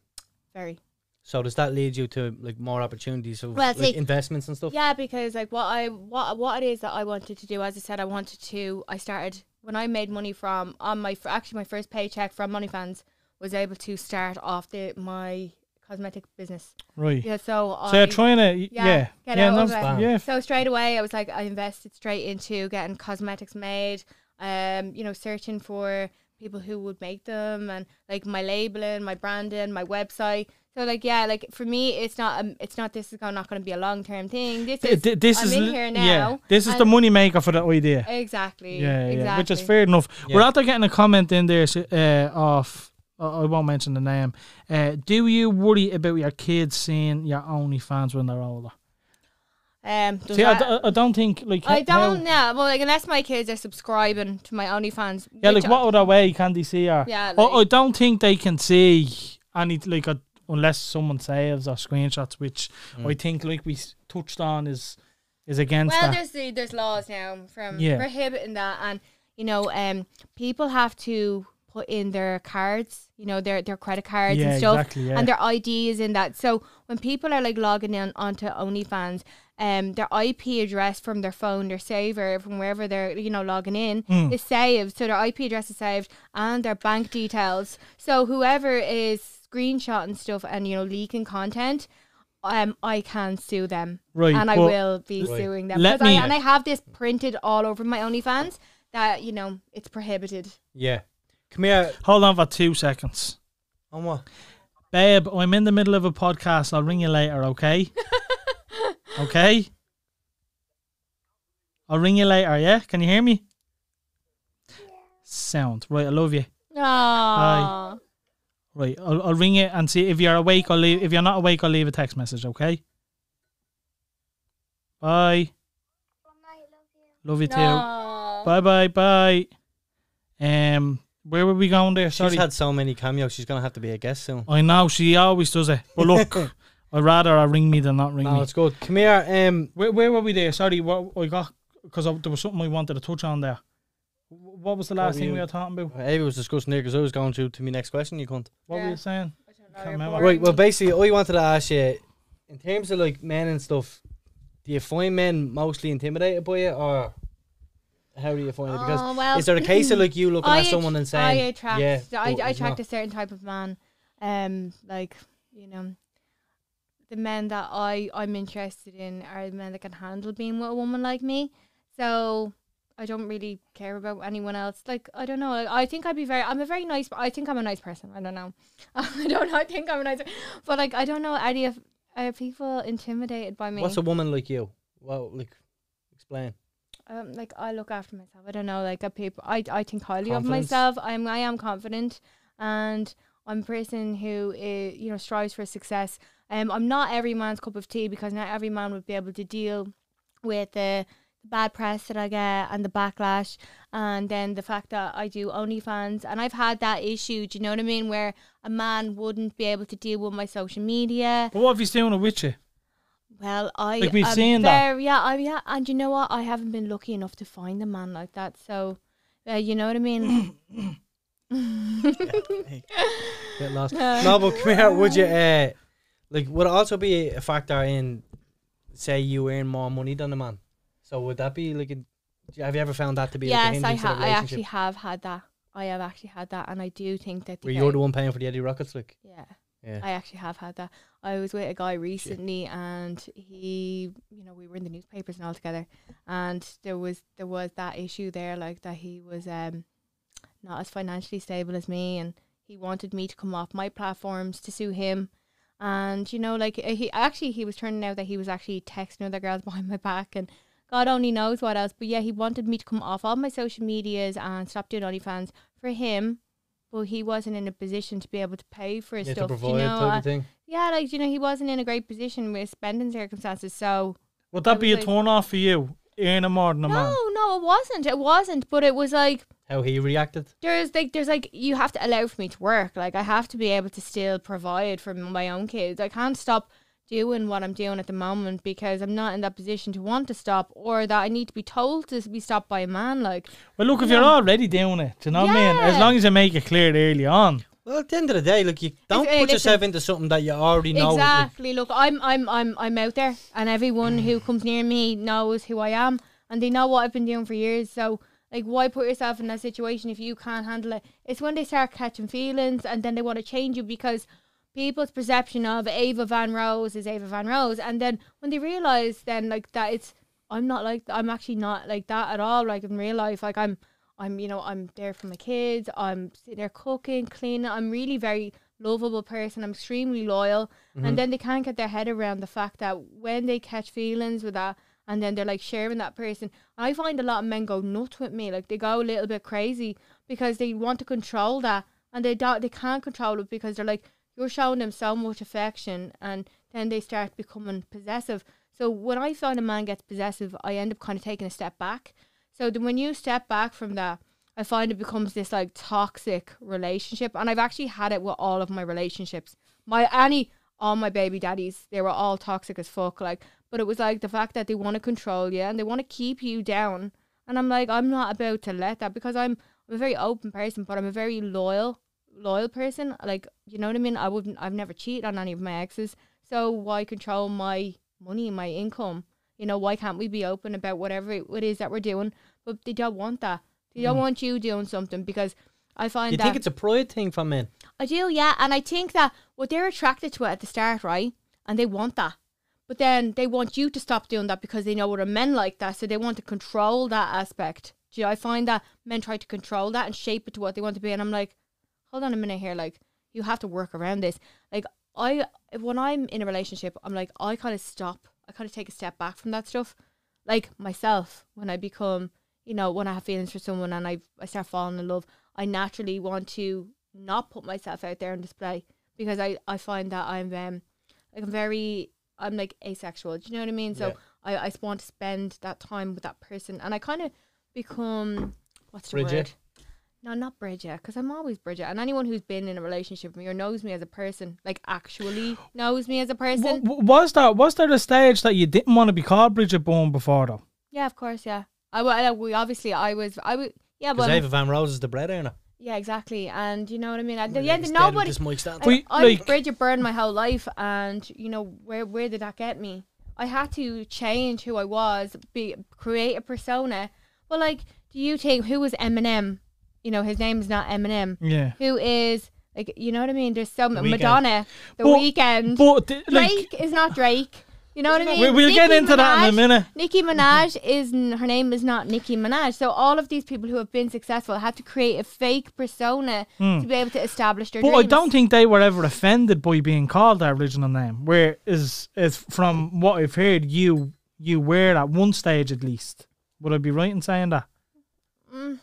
very. So does that lead you to like more opportunities of Well, like, see- investments and stuff? Yeah, because like what I what what it is that I wanted to do, as I said, I wanted to. I started when I made money from on my fir- actually my first paycheck from OnlyFans was able to start off the my cosmetic business. right. Yeah, so So I you're trying to, yeah, yeah, get yeah, out no, of it. Yeah. so straight away I was like I invested straight into getting cosmetics made. Um, you know, searching for people who would make them and like my labeling, my branding, my website. So like yeah, like for me, it's not um, it's not this is go- not going to be a long term thing. This is th- this I'm is in here now. yeah. This is the and- money maker for the idea. Exactly. Yeah, exactly. yeah, which is fair enough. We're Yeah. after getting a comment in there so- uh, of uh, I won't mention the name. Uh, do you worry about your kids seeing your OnlyFans when they're older? Um, does See, I, that- d- I don't think like I don't know. Well, like unless my kids are subscribing to my OnlyFans. yeah, like what other way can they see her? Yeah, I, like- I don't think they can see any like uh, unless someone saves or screenshots, which I think like we touched on is is against Well, that. there's the, there's laws now from Yeah. prohibiting that, and you know, um, people have to put in their cards, you know, their their credit cards Yeah, and stuff, exactly, yeah. and their ID is in that. So when people are like logging in onto OnlyFans, um, their IP address from their phone, their saver from wherever they're you know logging in Mm. is saved. So their IP address is saved and their bank details. So whoever is screenshotting stuff and you know leaking content. Um, I can sue them, Right, And I will be Right. suing them Let because me- I, and I have this printed all over my OnlyFans that you know it's prohibited. Yeah. Come here. Hold on for two seconds. On what? Babe, I'm in the middle of a podcast. I'll ring you later, okay? <laughs> okay? I'll ring you later, yeah? Can you hear me? Sound. Right, I love you. Aww. Right, I'll, I'll ring you and see if you're awake. I'll leave. If you're not awake, I'll leave a text message, okay? Bye. Love you too. Bye, bye, bye. Um, where were we going there? Sorry. She's had so many cameos. She's gonna have to be a guest soon. I know she always does it, but look, <laughs> I'd rather her ring me than not ring No, me. it's good. Come here. Um, Where, where were we there? Sorry, what I got because there was something I wanted to touch on there. Wh- What was the last were thing you- we were talking about? Ava was discussing there because I was going to to my next question. You cunt. What were Yeah. you saying? I don't know, Can't you're remember. boring Right. Well, me. basically, I wanted to ask you, in terms of like men and stuff, do you find men mostly intimidated by it, or how do you find it? Because Oh, well, is there a case of like you looking at someone and att- I saying, attract, yeah, I, I attract not? a certain type of man. Um, like you know, the men that I I'm interested in are the men that can handle being with a woman like me. So I don't really care about anyone else. Like I don't know. Like, I think I'd be very. I'm a very nice. I think I'm a nice person. I don't know. <laughs> I don't know. I think I'm a nice. But like I don't know. Any of are people intimidated by me? What's a woman like you? Well, like, explain. Um, like I look after myself. I don't know, like a people. I I think highly of myself. I'm I am confident, and I'm a person who is, you know strives for success. Um, I'm not every man's cup of tea because not every man would be able to deal with the bad press that I get and the backlash, and then the fact that I do OnlyFans, and I've had that issue. Do you know what I mean? Where a man wouldn't be able to deal with my social media. But what if he's doing it with you? Well, I Like we've am seen that. very, Yeah, I, yeah, and you know what? I haven't been lucky enough to find a man like that. So, uh, you know what I mean? Get lost. <laughs> no, but come here. Would you, uh, like, would it also be a factor in, say, you earn more money than a man? So would that be like, a, have you ever found that to be yes, I hindrance to have. I actually have had that. I have actually had that, and I do think that. the Where you're the one paying for the Eddie Rockets, like, Yeah. Yeah. I actually have had that. I was with a guy recently, and he, you know, we were in the newspapers and all together, and there was there was that issue there, like that he was um not as financially stable as me, and he wanted me to come off my platforms to sue him, and you know, like he actually he was turning out that he was actually texting other girls <laughs> behind my back, and God only knows what else. But yeah, he wanted me to come off all my social medias and stop doing OnlyFans for him. But he wasn't in a position to be able to pay for his Yeah, to stuff. provide you know, type I- of uh, thing. yeah, like you know, he wasn't in a great position with spending circumstances. So Would that be a like- turn off for you earning more than a man. No, no, it wasn't. It wasn't. But it was like How he reacted. there's like there's like you have to allow for me to work. Like I have to be able to still provide for my own kids. I can't stop doing what I'm doing at the moment because I'm not in that position to want to stop or that I need to be told to be stopped by a man. Like Well, look, if you're already doing it, do you know what I mean? As long as you make it clear early on. Well, at the end of the day, like you don't hey, put listen. yourself into something that you already know. like, Exactly. Look, I'm I'm I'm I'm out there, and everyone who mm. comes near me knows who I am, and they know what I've been doing for years. So, like, why put yourself in that situation if you can't handle it? It's when they start catching feelings, and then they want to change you because people's perception of Ava Van Rose is Ava Van Rose, and then when they realize then like that it's I'm not like I'm actually not like that at all. Like in real life, like I'm I'm you know I'm there for my kids. I'm sitting there cooking, cleaning. I'm really very lovable person. I'm extremely loyal, and mm-hmm. then they can't get their head around the fact that when they catch feelings with that. And then they're like sharing that person. I find a lot of men go nuts with me, like they go a little bit crazy because they want to control that, and they don't. They can't control it because they're like you're showing them so much affection, and then they start becoming possessive. So when I find a man gets possessive, I end up kind of taking a step back. So then when you step back from that, I find it becomes this like toxic relationship, and I've actually had it with all of my relationships. My any all my baby daddies, they were all toxic as fuck. Like, but it was like the fact that they want to control you and they want to keep you down. And I'm like, I'm not about to let that because I'm I'm a very open person, but I'm a very loyal loyal person. Like, you know what I mean? I wouldn't. I've never cheated on any of my exes. So why control my money, my income? You know, why can't we be open about whatever it is that we're doing? But they don't want that. They don't mm. want you doing something because I find that You that think it's a pride thing for men? I do, yeah, and I think that what they're attracted to it at the start, right? And they want that. But then they want you to stop doing that because they know other men like that, so they want to control that aspect. Do you know, I find that men try to control that and shape it to what they want to be, and I'm like, hold on a minute here, like you have to work around this. Like I, when I'm in a relationship, I'm like I kind of stop, I kind of take a step back from that stuff. Like myself, when I become, you know, when I have feelings for someone and I I start falling in love, I naturally want to not put myself out there on display because I, I find that I'm um like I'm very I'm like asexual. Do you know what I mean? So Yeah. I, I want to spend that time with that person and I kind of become what's the Bridget? word? No, not Bridget, because I'm always Bridget. And anyone who's been in a relationship with me or knows me as a person, like actually <gasps> knows me as a person. W- w- was there was there a stage that you didn't want to be called Bridget Byrne before though? yeah, of course, yeah. I, I we obviously I was I would yeah, but Ava Van Rose is the bread earner. yeah, exactly. And you know what I mean. At the end, of nobody. This mic stand. I, I was like- Bridget Byrne my whole life, and you know where where did that get me? I had to change who I was, be create a persona. Well, like, do you think who was Eminem? You know, his name is not Eminem. Yeah. Who is like, you know what I mean? There's so Weeknd. Madonna, The But- Weeknd. But th- like Drake is not Drake. You know what I mean? we, we'll get into that in a minute. Nicki Minaj is her name is not Nicki Minaj. So all of these people who have been successful had to create a fake persona hmm. to be able to establish their. But I don't think they were ever offended by being called their original name. Where is is from what I've heard, you you were at one stage at least. Would I be right in saying that? Mm.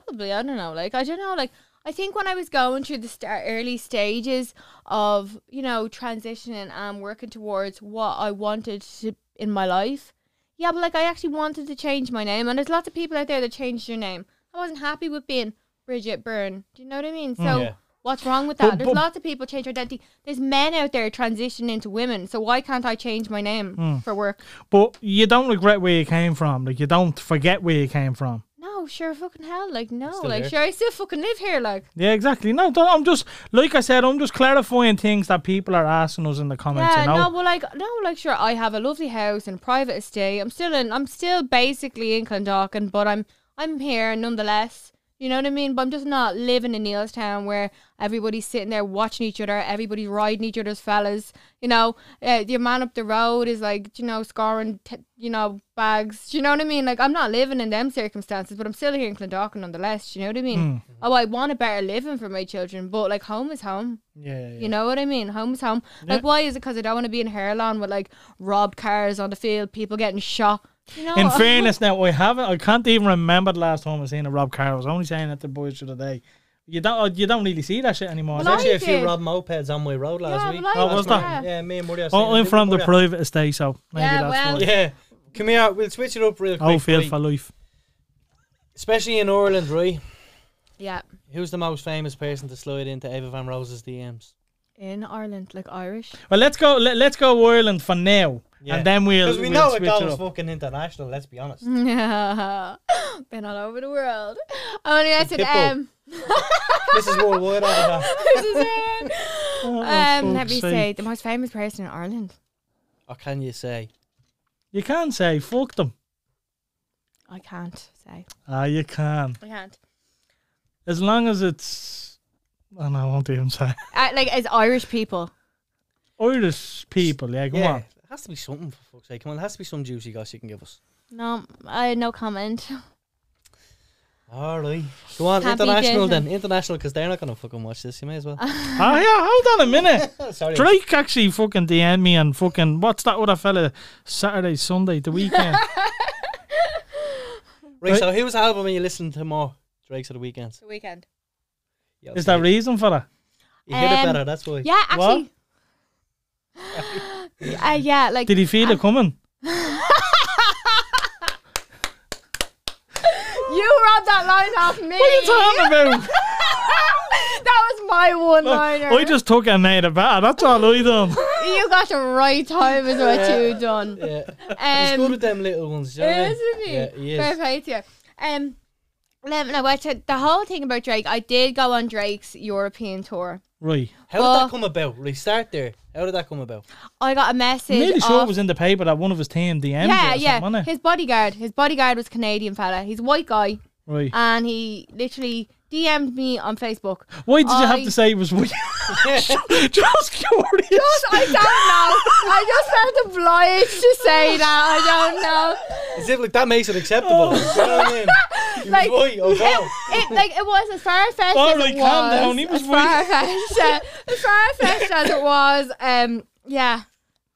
Probably, I don't know. Like I don't know. Like I think when I was going through the early stages of you know transitioning and working towards what I wanted to in my life, yeah, but like I actually wanted to change my name, and there's lots of people out there that changed their name. I wasn't happy with being Bridget Byrne. Do you know what I mean? So. Yeah. What's wrong with that? But- There's lots of people change their identity. There's men out there transitioning into women. So why can't I change my name Hmm. for work? But you don't regret where you came from. Like you don't forget where you came from. No, sure, fucking hell. Like, no, Still like, here. sure, I still fucking live here. Like, Yeah, exactly. No, don't, I'm just like I said. I'm just clarifying things that people are asking us in the comments. Yeah, you know? no, well, like, no, like, sure, I have a lovely house and private estate. I'm still in, I'm still basically in Clondalkin, but I'm, I'm here nonetheless. You know what I mean? But I'm just not living in Neilstown where everybody's sitting there watching each other, everybody's riding each other's fellas. You know, uh, your man up the road is like, you know, scoring, t- you know, bags. Do you know what I mean? Like, I'm not living in them circumstances, but I'm still here in Clondalkin nonetheless. Do you know what I mean? Oh, I want a better living for my children, but like, home is home. yeah, yeah, yeah. You know what I mean? Home is home. Yeah. Like, why is it? Because I don't want to be in Harelawn with like robbed cars on the field, people getting shot. You know. In uh, <laughs> fairness, now I haven't. I can't even remember the last time I seen a Rob Car. I was only saying it to the boys the other day. You don't. Uh, you don't really see that shit anymore. There's Well, actually I a few did. Rob mopeds on my road last Yeah, week. well, Oh, was night. that? Yeah, me and Murray. are Oh, I'm from the Murray?" private estate, so maybe Yeah, that's well- why. Yeah. Come here, we'll switch it up real oh, quick. Oh, feel for life. Especially in Ireland, right? Yeah. Who's the most famous person to slide into Ava Van Rose's DMs? In Ireland, like Irish. Well, let's go. Let, let's go Ireland for now, Yeah. and then we'll. Because we we'll know it switch goes up. fucking international, let's be honest. Yeah. <laughs> Been all over the world. Only I said, Pitbull. um, <laughs> this is worldwide over there. <laughs> this is it. Oh, Um, let me sake. say the most famous person in Ireland. Or can you say? You can't say fuck them. I can't say. Ah, you can. I can't. As long as it's. Oh no, I won't even say. Uh, like as Irish people. Irish people, yeah, come yeah, on. It has to be something for fuck's sake. Come on, it has to be some juicy goss you can give us. No, I no comment. All right. Go on, Can't be international then. different. International, because they're not going to fucking watch this. You may as well. <laughs> Ah, yeah, hold on a minute. <laughs> Sorry. Drake actually fucking DM'd me and fucking. What's that other fella? Saturday, Sunday, the weekend. <laughs> Right, so whose album are you listening to more? Drake's of the weekends. The Weeknd. Yeah, Is there okay. reason for that? You hit it Um, better, that's why. Yeah, actually. Uh, yeah, like Did he feel it coming? you robbed that line off me. What are you talking about? <laughs> that was my one liner. I just took it and made it better. That's all I done. you got the right time is what you done. Yeah. He's good Um, with them little ones. you know what I mean? isn't he? Yeah, he is. Fair play to you. Um, let me know what the whole thing about Drake. I did go on Drake's European tour. Right. How did that come about? Right, start there. How did that come about? I got a message. I'm nearly sure off- it was in the paper that one of his team DM'd yeah, you or yeah. wasn't it? His bodyguard. His bodyguard was Canadian fella. He's a white guy, Right. and he literally DM'd me on Facebook. Why did you have to say it was weird? <laughs> just curious. Just, I don't know. I just felt obliged to say that. I don't know. As if like that makes it acceptable. you know what I mean? <laughs> You Like, was right, oh God. It like it was as far fetched All as right, it calm was. down, he was as far fetched, as far fetched as it was. Um, yeah,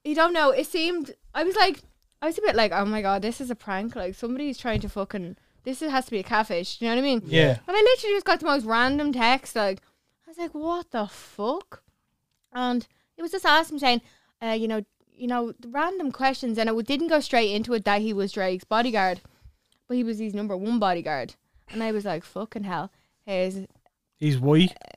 you don't know. It seemed. I was like, I was a bit like, oh my god, this is a prank. Like somebody's trying to fucking. This has to be a catfish. Do you know what I mean? Yeah. And I literally just got the most random text. Like, I was like, what the fuck? And it was just awesome saying, uh, you know, you know, the random questions, and it didn't go straight into it that he was Drake's bodyguard, but he was his number one bodyguard. And I was like, fucking hell. Here's, He's white. <laughs>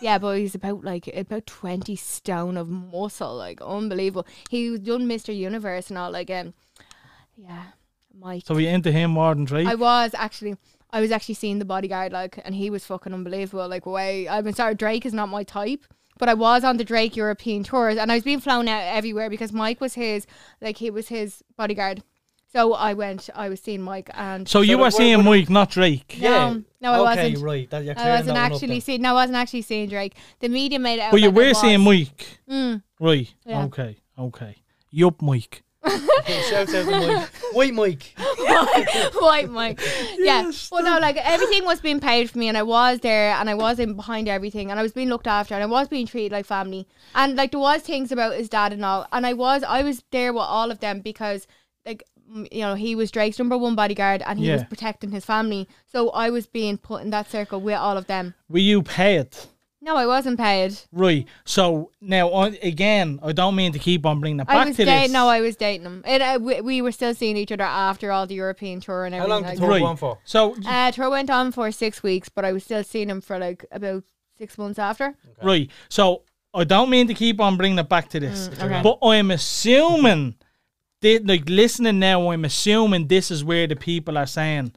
yeah, but he's about like about twenty stone of muscle, like unbelievable. He was done Mr. Universe and all, like um, yeah, Mike. So we into him more than Drake. I was actually. I was actually seeing the bodyguard like, and he was fucking unbelievable. Like, way I mean, sorry, Drake is not my type, but I was on the Drake European tours, and I was being flown out everywhere because Mike was his, like, he was his bodyguard. So I went. I was seeing Mike, and so you were seeing when- Mike, not Drake. No, no, I okay, wasn't. right. That, I wasn't that actually seeing. No, I wasn't actually seeing Drake. The media made it out. But you like were seeing. Mike. Mm. Right. Yeah. Okay. Okay. Yup, Mike. Okay, Shouts out to Mike. White Mike. <laughs> White Mike. Yeah. Yes, Well, no, like everything was being paid for me, and I was there, and I was in behind everything, and I was being looked after, and I was being treated like family, and like there was things about his dad and all, and I was, I was there with all of them because, like, you know, he was Drake's number one bodyguard, and he was protecting his family, so I was being put in that circle with all of them. Were you paid? No, I wasn't paid. Right. So now, on, again, I don't mean to keep on bringing it back I was to dating. this. No, I was dating him. It, uh, we, we were still seeing each other after all the European tour and How everything. long like did that. the tour go on for? So Uh, tour went on for six weeks, but I was still seeing him for like about six months after. right. So I don't mean to keep on bringing it back to this, Mm, okay. but I'm assuming, that, like listening now, I'm assuming this is where the people are saying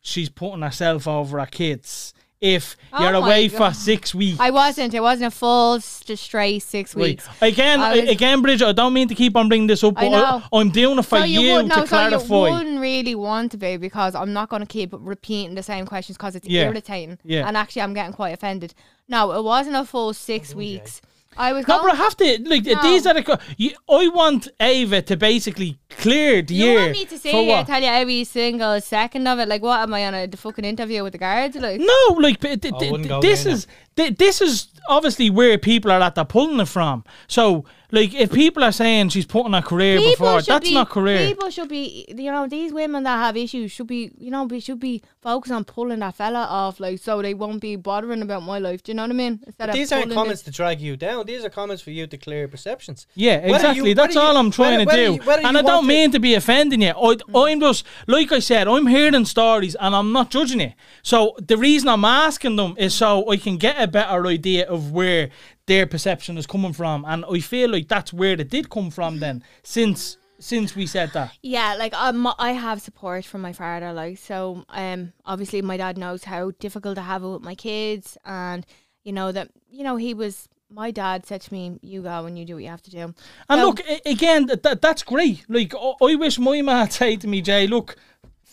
she's putting herself over her kids. If Oh you're away God. for six weeks. I wasn't. It wasn't a full st- straight six Right. weeks. Again, I was- again, Bridget. I don't mean to keep on bringing this up, I but know. I, am doing it for so you, you would, no, to so you clarify. wouldn't really want to be because I'm not going to keep repeating the same questions because it's Yeah. irritating. Yeah. And actually, I'm getting quite offended. No, it wasn't a full six weeks. I was No, going. but I have to like No. these are the. co- You, I want Ava to basically clear the you year. want me to for sit here and what? tell you every single second of it? Like, what am I on a fucking interview with the guards? Like, No, like but th- I th- wouldn't go this there now. is th- this is obviously where people are at. They're pulling it from. So like if people are saying she's putting her career before, should that's be, not career. People should be, you know, these women that have issues should be, you know, we should be focused on pulling that fella off, like, so they won't be bothering about my life. Do you know what I mean? Instead of These aren't comments this- to drag you down. These are comments for you to clear your perceptions. Yeah, exactly. you- That's all you- I'm trying whether- to whether do. you- whether and I don't want to- mean to be offending you. I, I'm just, like I said, I'm hearing stories and I'm not judging it. So the reason I'm asking them is so I can get a better idea of where their perception is coming from. And I feel like that's where it did come from then, since since we said that. Yeah, like um, I have support from my father, like so. Um, obviously my dad knows how difficult I have it with my kids, and you know that you know he was. My dad said to me, "You go and you do what you have to do." And So- look, again, that, that that's great. Like, I, I wish my man <laughs> say to me, Jay, look,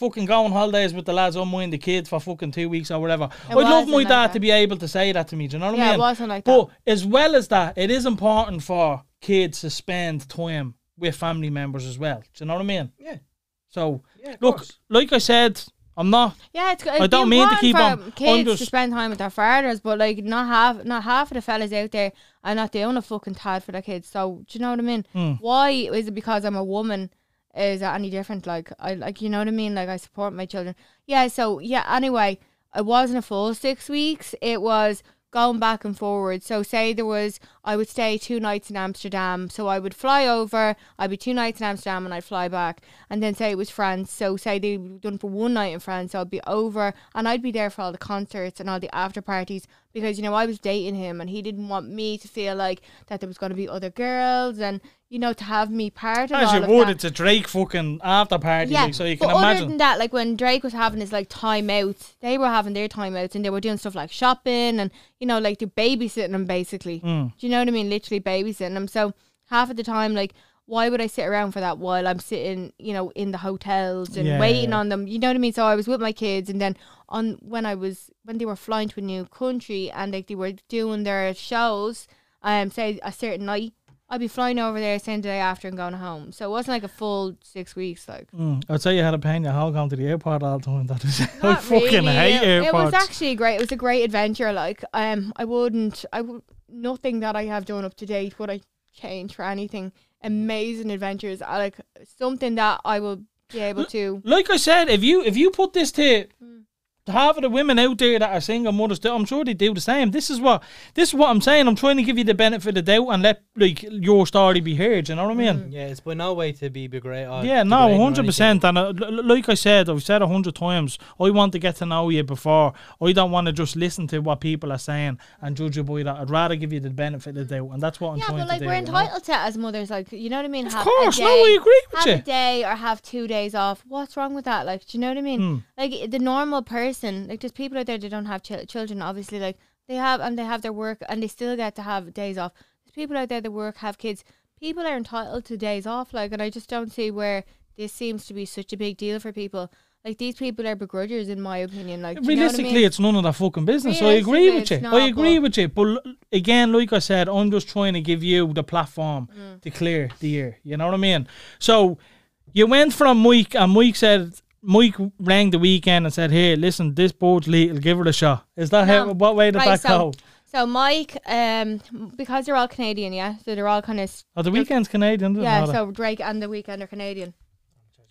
fucking go on holidays with the lads, I'm mind the kids for fucking two weeks or whatever. I'd love my like dad that. to be able to say that to me. Do you know what Yeah, I it mean? wasn't like but that. as well as that, it is important for kids to spend time with family members as well. Do you know what I mean? Yeah. So, Yeah, look, course. like I said, I'm not. Yeah, it's. Good. I don't mean to keep on- I'm kids to spend time with their fathers, but like not half, not half of the fellas out there are not doing a fucking tad for their kids. So do you know what I mean? Hmm. Why is it because I'm a woman? Is that any different? Like I like you know what I mean? Like I support my children. Yeah. So yeah. Anyway, it wasn't a full six weeks. It was going back and forward. So say there was, I would stay two nights in Amsterdam. So I would fly over. I'd be two nights in Amsterdam and I'd fly back. And then say it was France. So say they done for one night in France. So I'd be over and I'd be there for all the concerts and all the after parties because you know I was dating him and he didn't want me to feel like that there was going to be other girls and you know to have me part of As all you would, that. it's a Drake fucking after party, Yeah, like, so you but can other imagine. than that, like when Drake was having his like time outs, they were having their time outs and they were doing stuff like shopping and you know like they're babysitting them basically. Mm. Do you know what I mean? Literally babysitting them. So half of the time, like why would I sit around for that while I'm sitting, you know, in the hotels and Yeah. waiting on them? You know what I mean? So I was with my kids, and then on when I was when they were flying to a new country and like they were doing their shows, um, say a certain night. I'd be flying over there same day after and going home. So it wasn't like a full six weeks. Like Mm. I'd say you had a pain your whole going to the airport all the time. <laughs> That is, I fucking really. hate it, airports. It was actually great. It was a great adventure. Like, um, I wouldn't, I would, nothing that I have done up to date would I change for anything. Amazing adventures. I like something that I will be able to. like I said, if you if you put this to Hmm. To half of the women out there that are single mothers, I'm sure they do the same. This is what this is what I'm saying. I'm trying to give you the benefit of the doubt and let like your story be heard. You know what I mean? Yeah, it's by no way to be begrade. or Yeah, no, hundred percent. And uh, l- l- like I said, I've said a hundred times, I want to get to know you before. I don't want to just listen to what people are saying and judge you by that. I'd rather give you the benefit of the doubt, and that's what I'm saying. Yeah, trying but like to do. we're you know? entitled to it as mothers, like you know what I mean. Of have course, a no, day, I agree with have you. a day or have two days off. What's wrong with that? Like, do you know what I mean? Hmm. Like the normal person, like there's people out there that don't have chil- children. Obviously, like they have and they have their work and they still get to have days off. There's people out there that work have kids. People are entitled to days off. Like, and I just don't see where this seems to be such a big deal for people. Like these people are begrudgers, in my opinion. Like, know I Realistically, mean? it's none of that fucking business. I agree with you. it's I agree with you. But again, like I said, I'm just trying to give you the platform Mm. to clear the air. You know what I mean? So you went from Mike, and Mike said, Mike rang the Weeknd and said, "Hey, listen, this boat's lethal. Give it a shot." Is that how? What way did Right, that so- go? So Mike, um, because they're all Canadian, yeah. So they're all kind of Oh, the Weeknd's Canadian. Yeah, so Drake and the Weeknd are Canadian.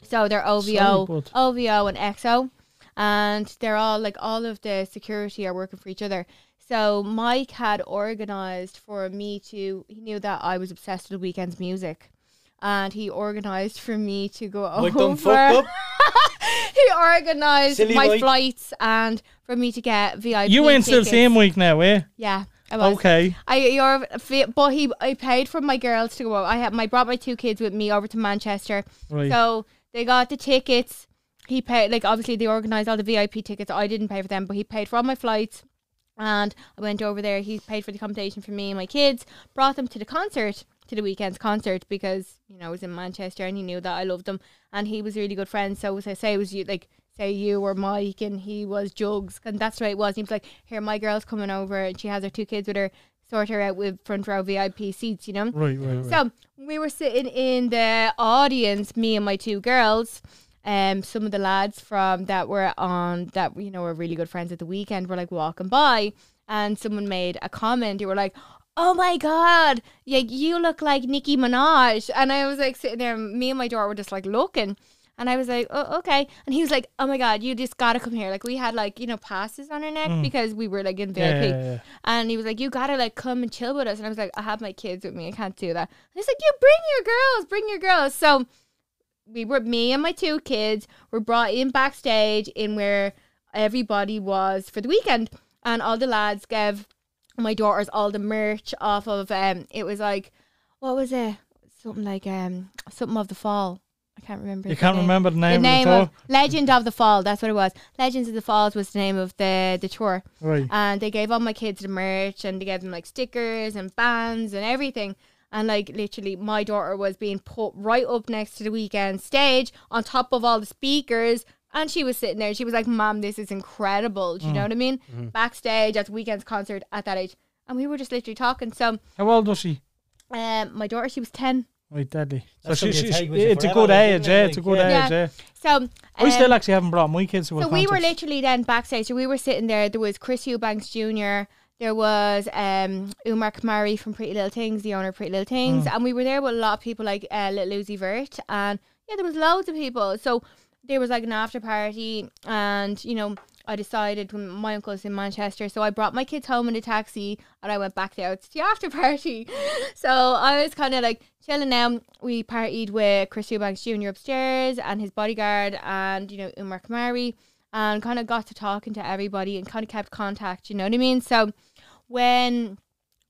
So they're OVO, bud. OVO and XO, and they're all like all of the security are working for each other. So Mike had organized for me to. He knew that I was obsessed with the Weeknd's music, and he organized for me to go Like over. done fucked up. <laughs> he organized Silly my Mike. flights and for me to get VIP. you ain't still tickets. seeing Mike now, eh? Yeah, I was. Okay. I you're fi- but he I paid for my girls to go. out. I had my brought my two kids with me over to Manchester. Right. So they got the tickets. He paid like obviously they organised all the VIP tickets. I didn't pay for them, but he paid for all my flights. And I went over there. He paid for the accommodation for me and my kids. Brought them to the concert, to the Weeknd's concert because you know I was in Manchester and he knew that I loved them and he was a really good friend. So as I say, it was you like say you or Mike and he was Jugs and that's the way it was. He was like, here my girl's coming over and she has her two kids with her. Sort her out with front row VIP seats, you know. Right, right, right. So we were sitting in the audience, me and my two girls. Um, some of the lads from that were on that you know were really good friends at the Weeknd were like walking by, and someone made a comment. They were like, "Oh my god, yeah, you look like Nicki Minaj," and I was like sitting there, and me and my daughter were just like looking. And I was like, oh, okay. And he was like, oh my God, you just gotta come here. Like, we had like, you know, passes on our neck because we were like in VIP. Mm. Yeah, yeah, yeah. And he was like, you gotta like come and chill with us. And I was like, I have my kids with me. I can't do that. And he's like, you bring your girls, bring your girls. So we were, me and my two kids were brought in backstage in where everybody was for the Weeknd. And all the lads gave my daughters all the merch off of, um, it was like, what was it? Something like, um, something of the fall. I can't remember. You can't name. remember the name. The name, of of Legend of the Fall. That's what it was. Legends of the Falls was the name of the the tour. Right. and they gave all my kids the merch and they gave them like stickers and bands and everything. And like literally, my daughter was being put right up next to the Weeknd stage on top of all the speakers. And she was sitting there. She was like, "Mom, this is incredible." Do you know what I mean? Backstage at the Weeknd's concert at that age, and we were just literally talking. So, How old was she? um, my daughter, she was ten. Right, deadly. So That's she, she, you she- take with you it's a good age, yeah. It's a good yeah. age, yeah. So I um, still actually haven't brought my kids to a So we were literally then backstage. So we were sitting there. There was Chris Eubanks Jr. There was um, Umar Kamani from Pretty Little Things, the owner of Pretty Little Things, and we were there with a lot of people like uh, Lil Uzi Vert, and yeah, there was loads of people. So there was like an after party, and you know, I decided when my uncle's in Manchester, so I brought my kids home in a taxi, and I went back there to the <laughs> after party. So I was kind of like chilling out. We partied with Chris Eubanks Jr. upstairs and his bodyguard, and you know Umar Kamani, and kind of got to talking to everybody and kind of kept contact. You know what I mean? So when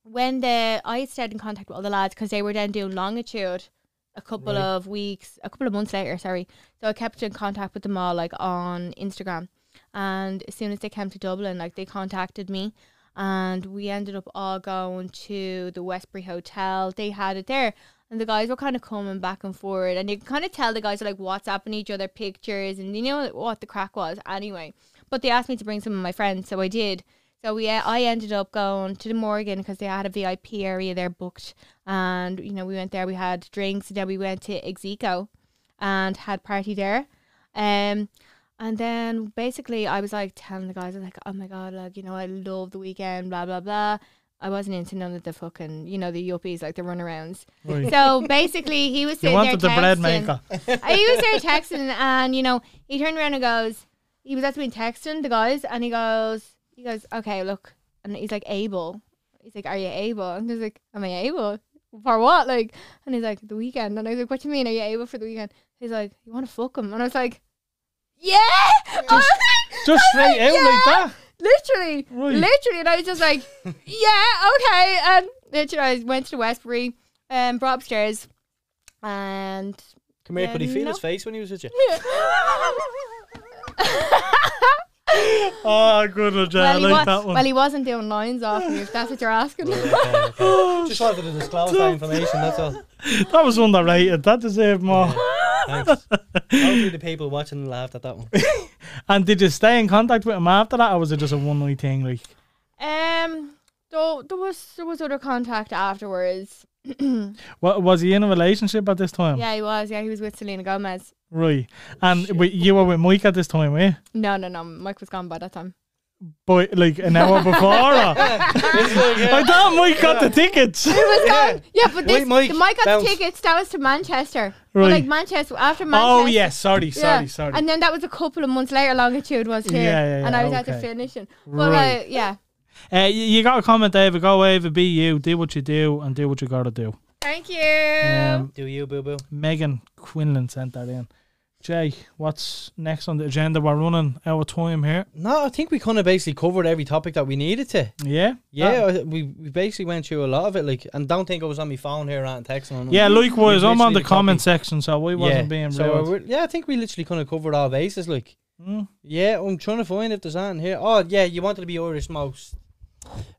when the I stayed in contact with all the lads because they were then doing Longitude a couple Right. of weeks, a couple of months later. Sorry, so I kept in contact with them all like on Instagram, and as soon as they came to Dublin, like they contacted me. And we ended up all going to the Westbury Hotel. They had it there, and the guys were kind of coming back and forward, and you can kind of tell the guys are like WhatsApping each other pictures, and you know what the crack was anyway. But they asked me to bring some of my friends, so I did. So we, I ended up going to the Morgan because they had a VIP area there booked, and you know we went there. We had drinks, and then we went to Exico, and had party there. Um, and then basically I was like telling the guys, I was like, oh my god, like you know I love the Weeknd, blah blah blah. I wasn't into none of the fucking, you know, the yuppies like the runarounds. Right. So basically, he was sitting wanted the there bread texting. maker. <laughs> He was there texting, and you know, he turned around and goes, he was actually texting the guys, and he goes, he goes, okay, look, and he's like, able. He's like, are you able? And he's like, am I able for what? Like, and he's like, the Weeknd. And I was like, what do you mean? Are you able for the Weeknd? He's like, you want to fuck him? And I was like, yeah, <laughs> I was like- Just I was straight out like that. literally, Right. literally. And I was just like, <laughs> yeah, okay. And literally, I went to the Westbury, um, brought upstairs, and Come here, Yeah, could he feel no. his face when he was with you? <laughs> <laughs> Oh, good one, Jay. I well, he like was, that one. well, he wasn't doing lines off me, if that's what you're asking. <laughs> Okay, okay. <laughs> Just wanted to disclose that information, that's all. that was underrated. That deserved more. Thanks. Hopefully the people watching laughed at that one. And did you stay in contact with him after that, or was it just a one night thing? Like, um, though there was there was other contact afterwards. <clears throat> what was he in a relationship at this time? Yeah, he was. Yeah, he was with Selena Gomez. Right. And wi- you were with Mike at this time, were you? No, no, no. Mike was gone by that time. But like an hour <laughs> before. or? <laughs> I thought Mike got the tickets. He was gone. Yeah, but this, Wait, Mike, the Mike got bounce. the tickets. That was to Manchester. But Right. like Manchester after Manchester. Oh yes, sorry, sorry, yeah. sorry. And then that was a couple of months later. Longitude was here, Yeah, yeah, and yeah, I was at the okay. finishing. But Right. uh, yeah, Uh, you, you got a comment, David. Go Ava, be you. Do what you do and do what you gotta do. thank you. Um, Do you, boo boo? Megan Quinlan sent that in. Jay, what's next on the agenda? We're running out of time here. No, I think we kind of basically covered every topic that we needed to. Yeah? Yeah, I- we, we basically went through a lot of it. Like, and don't think I was on my phone here and texting. On Yeah, likewise. I'm on the literally comment section, so we wasn't being so rude. yeah, I think we literally kind of covered all bases. Like, Mm. yeah, I'm trying to find if there's anything here. Oh, yeah, you wanted to be Irish most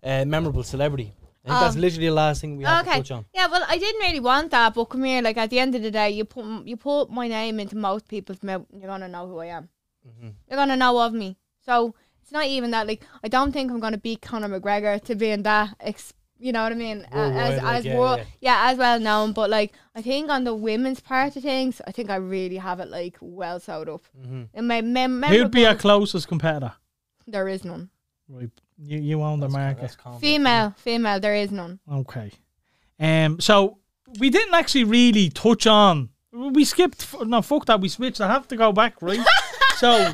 uh, memorable celebrity. I think that's Um, literally the last thing we have to Okay. touch on. Yeah, well, I didn't really want that, but come here. Like at the end of the day, you put you put my name into most people's mouth, you're gonna know who I am. Mhm. You're gonna know of me. So it's not even that. Like I don't think I'm gonna beat Conor McGregor to being that. Ex- you know what I mean? Uh, Worldwide, as like, as yeah, wor- yeah. yeah, as well known. But like I think on the women's part of things, I think I really have it like well sewed up. Mhm. And my mem- Who'd be our closest competitor? there is none. Right. You you own the That's- market. that's confident. Female, female. There is none. Okay. Um. So we didn't actually really touch on. We skipped. f- No, fuck that. We switched. I have to go back, right? <laughs> so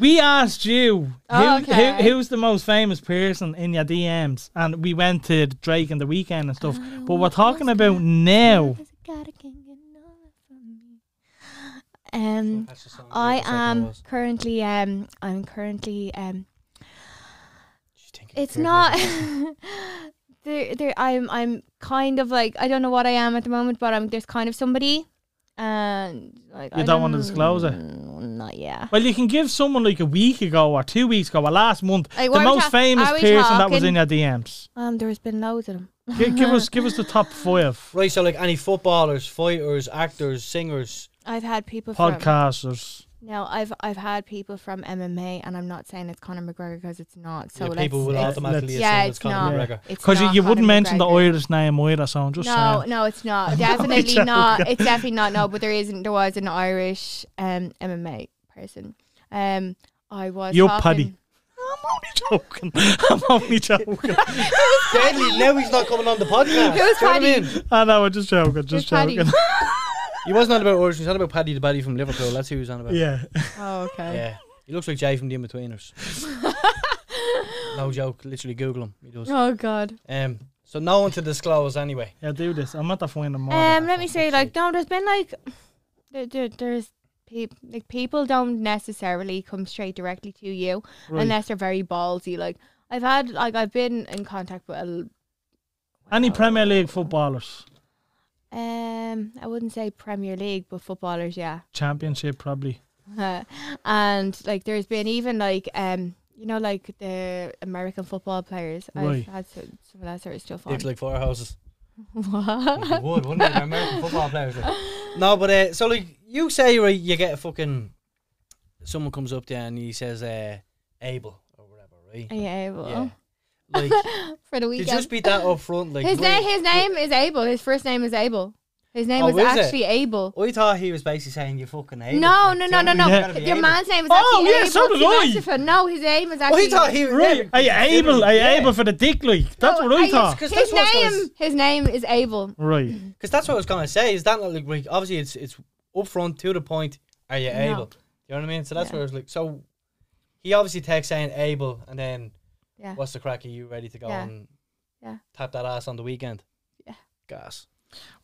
we asked you who, okay. who who's the most famous person in your DMs, and we went to Drake and the Weeknd and stuff. But we're talking about now. Um, That's I am currently um, I'm currently um, Just think of it's not. <laughs> there, there. I'm, I'm kind of like I don't know what I am at the moment, but I'm there's kind of somebody, and like You I don't wanna disclose it? Not yet. Well, you can give someone like a week ago or two weeks ago or last month Like, the what are we most ta- famous are we person that was talking- in your DMs. Um, there's been loads of them. Gi- give us <laughs> give us the top five Right, so like any footballers, fighters, actors, singers. I've had people from podcasters. no, I've I've had people from MMA, and I'm not saying it's Conor McGregor because it's not. So yeah, people will automatically let's- Yeah, assume it's it's Conor not. McGregor. it's Because you, not you wouldn't Conor mention the McGregor. Irish name either, so I'm just No, saying. no, it's not. <laughs> I'm Definitely only not. It's definitely not. No, but there isn't. There was an Irish um MMA person. Um, I was. You're Paddy. I'm only <laughs> joking. I'm only joking. <laughs> Deadly. Now he's not coming on the podcast. Who's Do you I Paddy? mean? I know, I'm just joking. Just joking. He wasn't on about Irish. He's was on about Paddy the Baddy from Liverpool. That's who he was on about. yeah. Oh, okay. Yeah. He looks like Jay from the Inbetweeners. <laughs> no joke. Literally Google him. He does. Oh God. Um. So no one to disclose anyway. Yeah, do this. I'm at the finding more. Um, let me say, like, no, there's been like, there, there, there's people like people don't necessarily come straight directly to you right. unless they're very ballsy. Like, I've had like I've been in contact with a Any Premier League footballers? Um I wouldn't say Premier League, but footballers, yeah. Championship, probably. <laughs> and like there's been even like um you know like the American football players. Right. I've had so, some of that sort of stuff on. Looks like four houses. what? You would, wouldn't it? American football players. like. No, but uh, so like you say, right? You get a fucking someone comes up there and he says, uh, "Abel" or whatever, right? Yeah, well, Yeah. Like <laughs> for the to Weeknd. just be that upfront, like his name, his name is Abel. His first name is Abel. His name Oh, was is it? actually Abel. I thought he was basically saying you fucking Abel. No, Like, no, no, no, no. what I mean? You Yeah. Your Abel. man's name is Oh, actually yeah, Abel. so did I. No, his name is Oh, actually. he thought he was Right. Are you able? Are you Yeah. able for the dick like? That's No, what I I- thought. Because His that's what I was name, his name is Abel. Right. <laughs> Because that's what I was gonna say. Is that not like, like obviously it's it's upfront to the point. Are you No. able? You know what I mean? So that's Yeah. where I was like, so he obviously texts saying Abel, and then Yeah. what's the crack? Are you ready to go Yeah. and Yeah. tap that ass on the Weeknd? Yeah. Gas.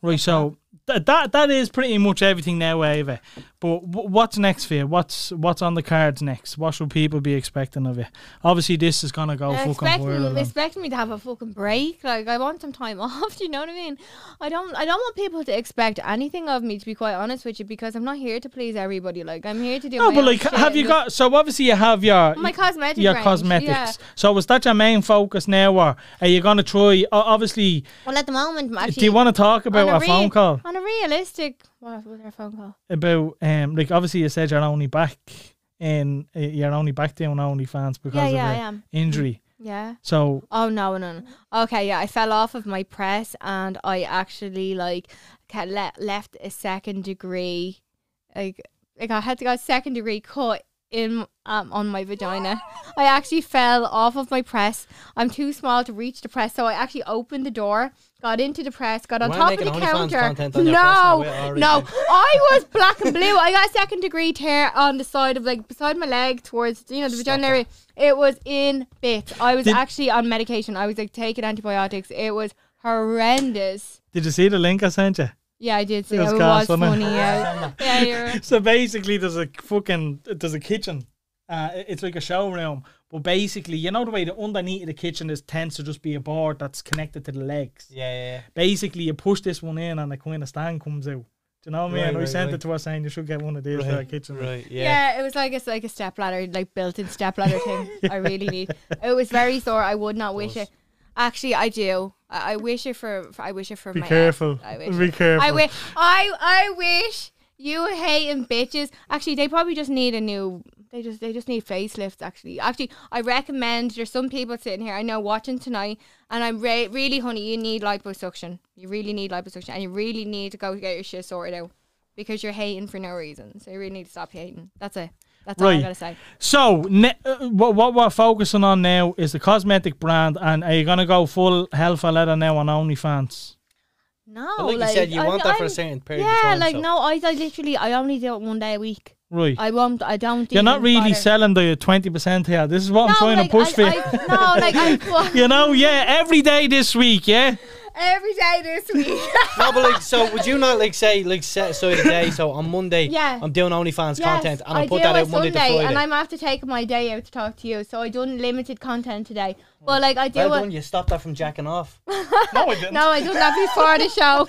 Right, so th- that that is pretty much everything now, Ava. But w- what's next for you? What's what's on the cards next? What should people be expecting of you? Obviously, this is gonna go Uh, fucking expecting, expecting me to have a fucking break. Like I want some time <laughs> off. Do you know what I mean? I don't. I don't want people to expect anything of me. To be quite honest with you, because I'm not here to please everybody. Like I'm here to do. No, but like, have you got? So obviously, you have your my cosmetic? your range, cosmetics. Yeah. So is that your main focus now, or are you gonna try? o- Obviously, Well, at the moment, actually. do you want to talk about a, a phone call on a realistic? What was our phone call? about um like obviously you said you're only back in uh, you're only back doing OnlyFans because Yeah, of yeah, I the am. injury. Yeah. So Oh no, no, no. Okay, yeah, I fell off of my press and I actually like le- left a second degree, like like I had to go a second degree cut in um, on my vagina. I actually fell off of my press. I'm too small to reach the press, so I actually opened the door, got into the press, got on top of the counter. content on your press now, No, no. I was black and blue. I got a second degree tear on the side of like beside my leg towards you know the vagina area. It was in bits. I was Did- actually on medication. I was like taking antibiotics. It was horrendous. did you see the link I sent you? Yeah, I did see It it. was It was wasn't it? funny. Yeah, <laughs> yeah, you're. So basically, there's a fucking there's a kitchen. Uh, it's like a showroom, but basically, you know the way the underneath of the kitchen is tends to just be a board that's connected to the legs. Yeah, yeah, yeah. Basically, you push this one in, and a kind of stand comes out. Do you know what I mean? Right, I right, sent right. it to her saying you should get one of these for a Right, kitchen. right, yeah. Yeah. it was like it's like a step ladder, like built-in step ladder thing. <laughs> I really need. It was very sore. I would not wish it. Actually, I do. I, I wish it for, for. I wish it for Be my. careful. I wish. Be careful. I wish. I I wish you hating bitches. Actually, they probably just need a new. They just they just need facelifts. Actually, actually, I recommend. There's some people sitting here I know watching tonight, and I'm re- really, honey, you need liposuction. You really need liposuction, and you really need to go get your shit sorted out because you're hating for no reason. So you really need to stop hating. That's it. That's all I Right. gotta say. So, ne- uh, what, what we're focusing on now is the cosmetic brand, and are you gonna go full hell for leather now on OnlyFans? No, But like, you said, you I- want that for a I'm- certain period Yeah, of time. like so. no, I, I literally, I only do it one day a week. Right. I won't. I don't. You're not really bother. selling the twenty percent here. This is what I'm trying like, to push I, for. I, no, like I. <laughs> you know, yeah, every day this week, yeah. Every day this week. <laughs> No, but like, so would you not like say like set aside a day? So on Monday, Yeah. I'm doing OnlyFans Yes, content, and I, I put that out Monday to Friday. and I'm after taking my day out to talk to you. So I done limited content today, but like I do well it. done, you stopped that from jacking off. <laughs> No, I didn't. No, I done that before the show.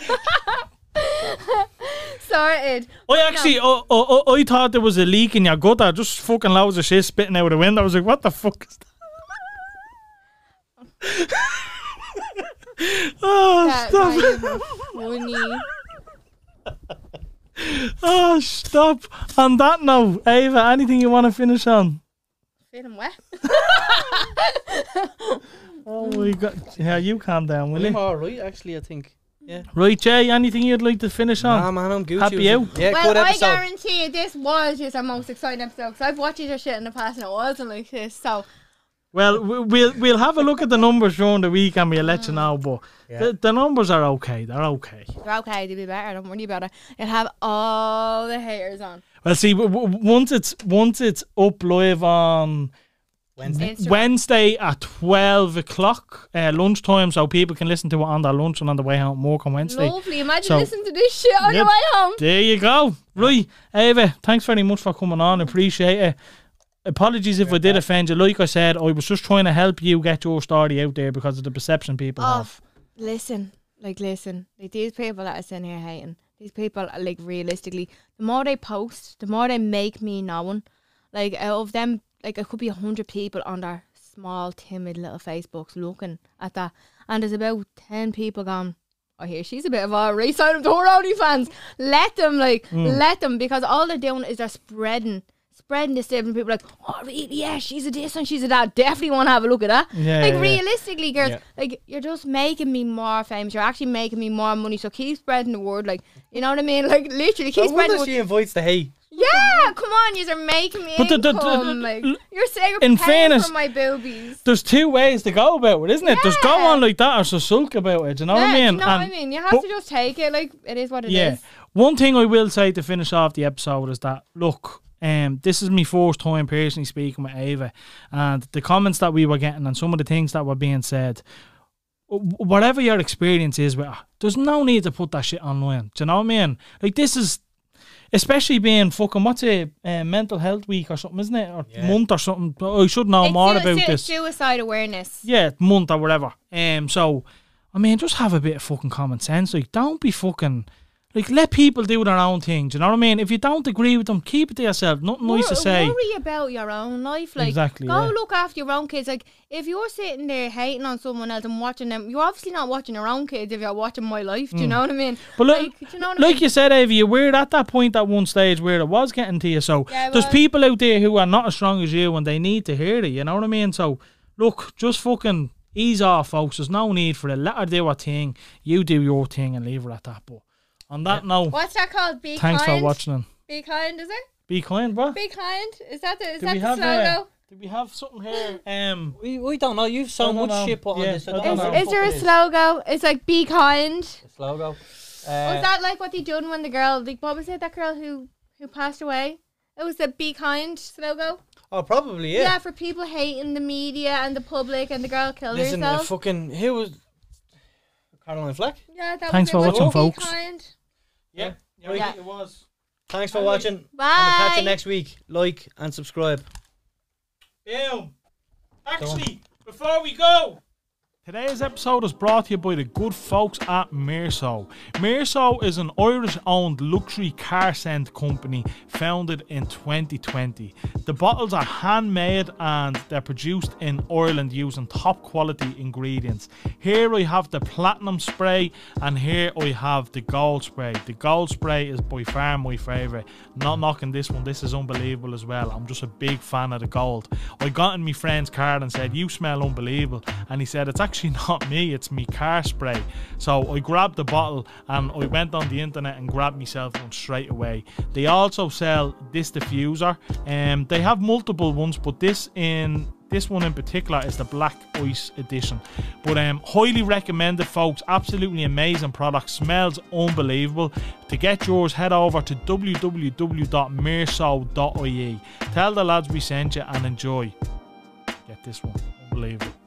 <laughs> Sorted. I actually, I, I, I, I thought there was a leak in your gutter, just fucking loads of shit spitting out of the window. I was like, what the fuck is that? Ah, oh, That's stop. not even funny. Oh, <laughs> stop. On that note, Ava, anything you want to finish on? Feeling wet. <laughs> <laughs> Oh, my God. Yeah, you calm down, will I'm you? all right, actually. I think. Yeah. Right, Jay, anything you'd like to finish on? Nah, man, I'm Gucci. Happy you? Yeah, well, good I guarantee you, this was just our most exciting episode because I've watched your shit in the past and it wasn't like this. So Well, we- we'll we'll have a look at the numbers during the week and we'll let you know. But Yeah. the, the numbers are okay. They're okay. they're okay. They'll be better. Don't worry about it. You'll have all the haters on. Well, see, w- w- once it's once it's up live on Wednesday. Wednesday at twelve o'clock uh, lunchtime, so people can listen to it on their lunch and on the way home from work on Wednesday. Lovely. Imagine So- listening to this shit on Yep. your way home. There you go. Right, Ava, thanks very much for coming on. Appreciate it. Apologies if I did offend you. Like I said, I was just trying to help you get your story out there because of the perception people Oh, have. listen, like listen, like these people that are sitting here hating, these people are like realistically, the more they post, the more they make me known. Like out of them, like it could be a hundred people on their small, timid little Facebooks looking at that, and there's about ten people gone. Oh, I hear she's a bit of a race sign to her OnlyFans. Let them, like, mm. let them, because all they're doing is they're spreading, spreading this stuff, and people are like, oh, really? Yeah, she's a this and she's a that. Definitely want to have a look at that. Yeah, like, yeah, yeah. realistically, girls, Yeah. like, you're just making me more famous. You're actually making me more money. So keep spreading the word. Like, you know what I mean? Like, literally, keep spreading the word. she invites the hate. Yeah, come on, you are making me But the- the- the- the- like, you're saying in fairness- for my boobies. There's two ways to go about it, isn't it? There's go on like that or so sulk about it. Do you know what I yeah, mean? you know what I mean? You have to just take it. Like, it is what it is. yeah. One thing I will say to finish off the episode is that look, um, this is my first time personally speaking with Ava, and the comments that we were getting and some of the things that were being said. Whatever your experience is with there's no need to put that shit online. Do you know what I mean? Like this is, especially being fucking what's it, uh, mental health week or something, isn't it? Or Yeah. month or something. I should know It's more sui- about sui- this. Suicide awareness. yeah, month or whatever. Um, so I mean, just have a bit of fucking common sense. Like, don't be fucking like let people do their own thing. Do you know what I mean? If you don't agree with them, keep it to yourself. Nothing nice to say. Worry about your own life. Like, Exactly, go yeah. look after your own kids. Like, if you're sitting there hating on someone else and watching them, you're obviously not watching your own kids if you're watching my life. Do you know what I mean? Mm. But look, like, you know what I like mean? you said, Avi, you were at that point at one stage where it was getting to you. So Yeah, there's people out there who are not as strong as you and they need to hear it. You know what I mean? So look, just fucking ease off, folks. There's no need for it. Let her do her thing. You do your thing and leave her at that. But on that note, What's that called? Be thanks kind. for watching. Be kind, is it? Be kind, bro. Be kind. Is that the is Do that we the have slogan? uh, do we have something here? <laughs> Um, We, we don't know. You've so don't much know. shit put Yeah, on this. I I don't don't know know. what Is there a fuck it slogan? It's like be kind. It's logo. Was Uh, that like what they done when the girl, like what was it? That girl who who passed away. It was the be kind logo. oh, probably Yeah. yeah. for people hating the media and the public, and the girl killed Listen, uh, herself. fucking who was Caroline Flack? yeah, that Thanks was for it. watching, Be folks. Kind. Yeah, Yeah. it was. Thanks for Bye. watching. And we'll catch you next week. Like and subscribe. Boom. Actually, before we go, today's episode is brought to you by the good folks at Mearso. Mearso is an Irish owned luxury car scent company founded in 2020. The bottles are handmade and they're produced in Ireland using top quality ingredients. Here I have the platinum spray and here I have the gold spray. The gold spray is by far my favourite. Not knocking this one, this is unbelievable as well. I'm just a big fan of the gold. I got in my friend's car and said, You smell unbelievable. And he said, It's actually actually <laughs> not me, it's me car spray. So I grabbed the bottle and I went on the internet and grabbed myself one straight away. They also sell this diffuser, and um, they have multiple ones, but this in this one in particular is the Black Ice Edition. But um, highly recommended, folks. Absolutely amazing product. Smells unbelievable. To get yours, head over to www.mirso.ie. Tell the lads we sent you and enjoy. Get this one. Unbelievable.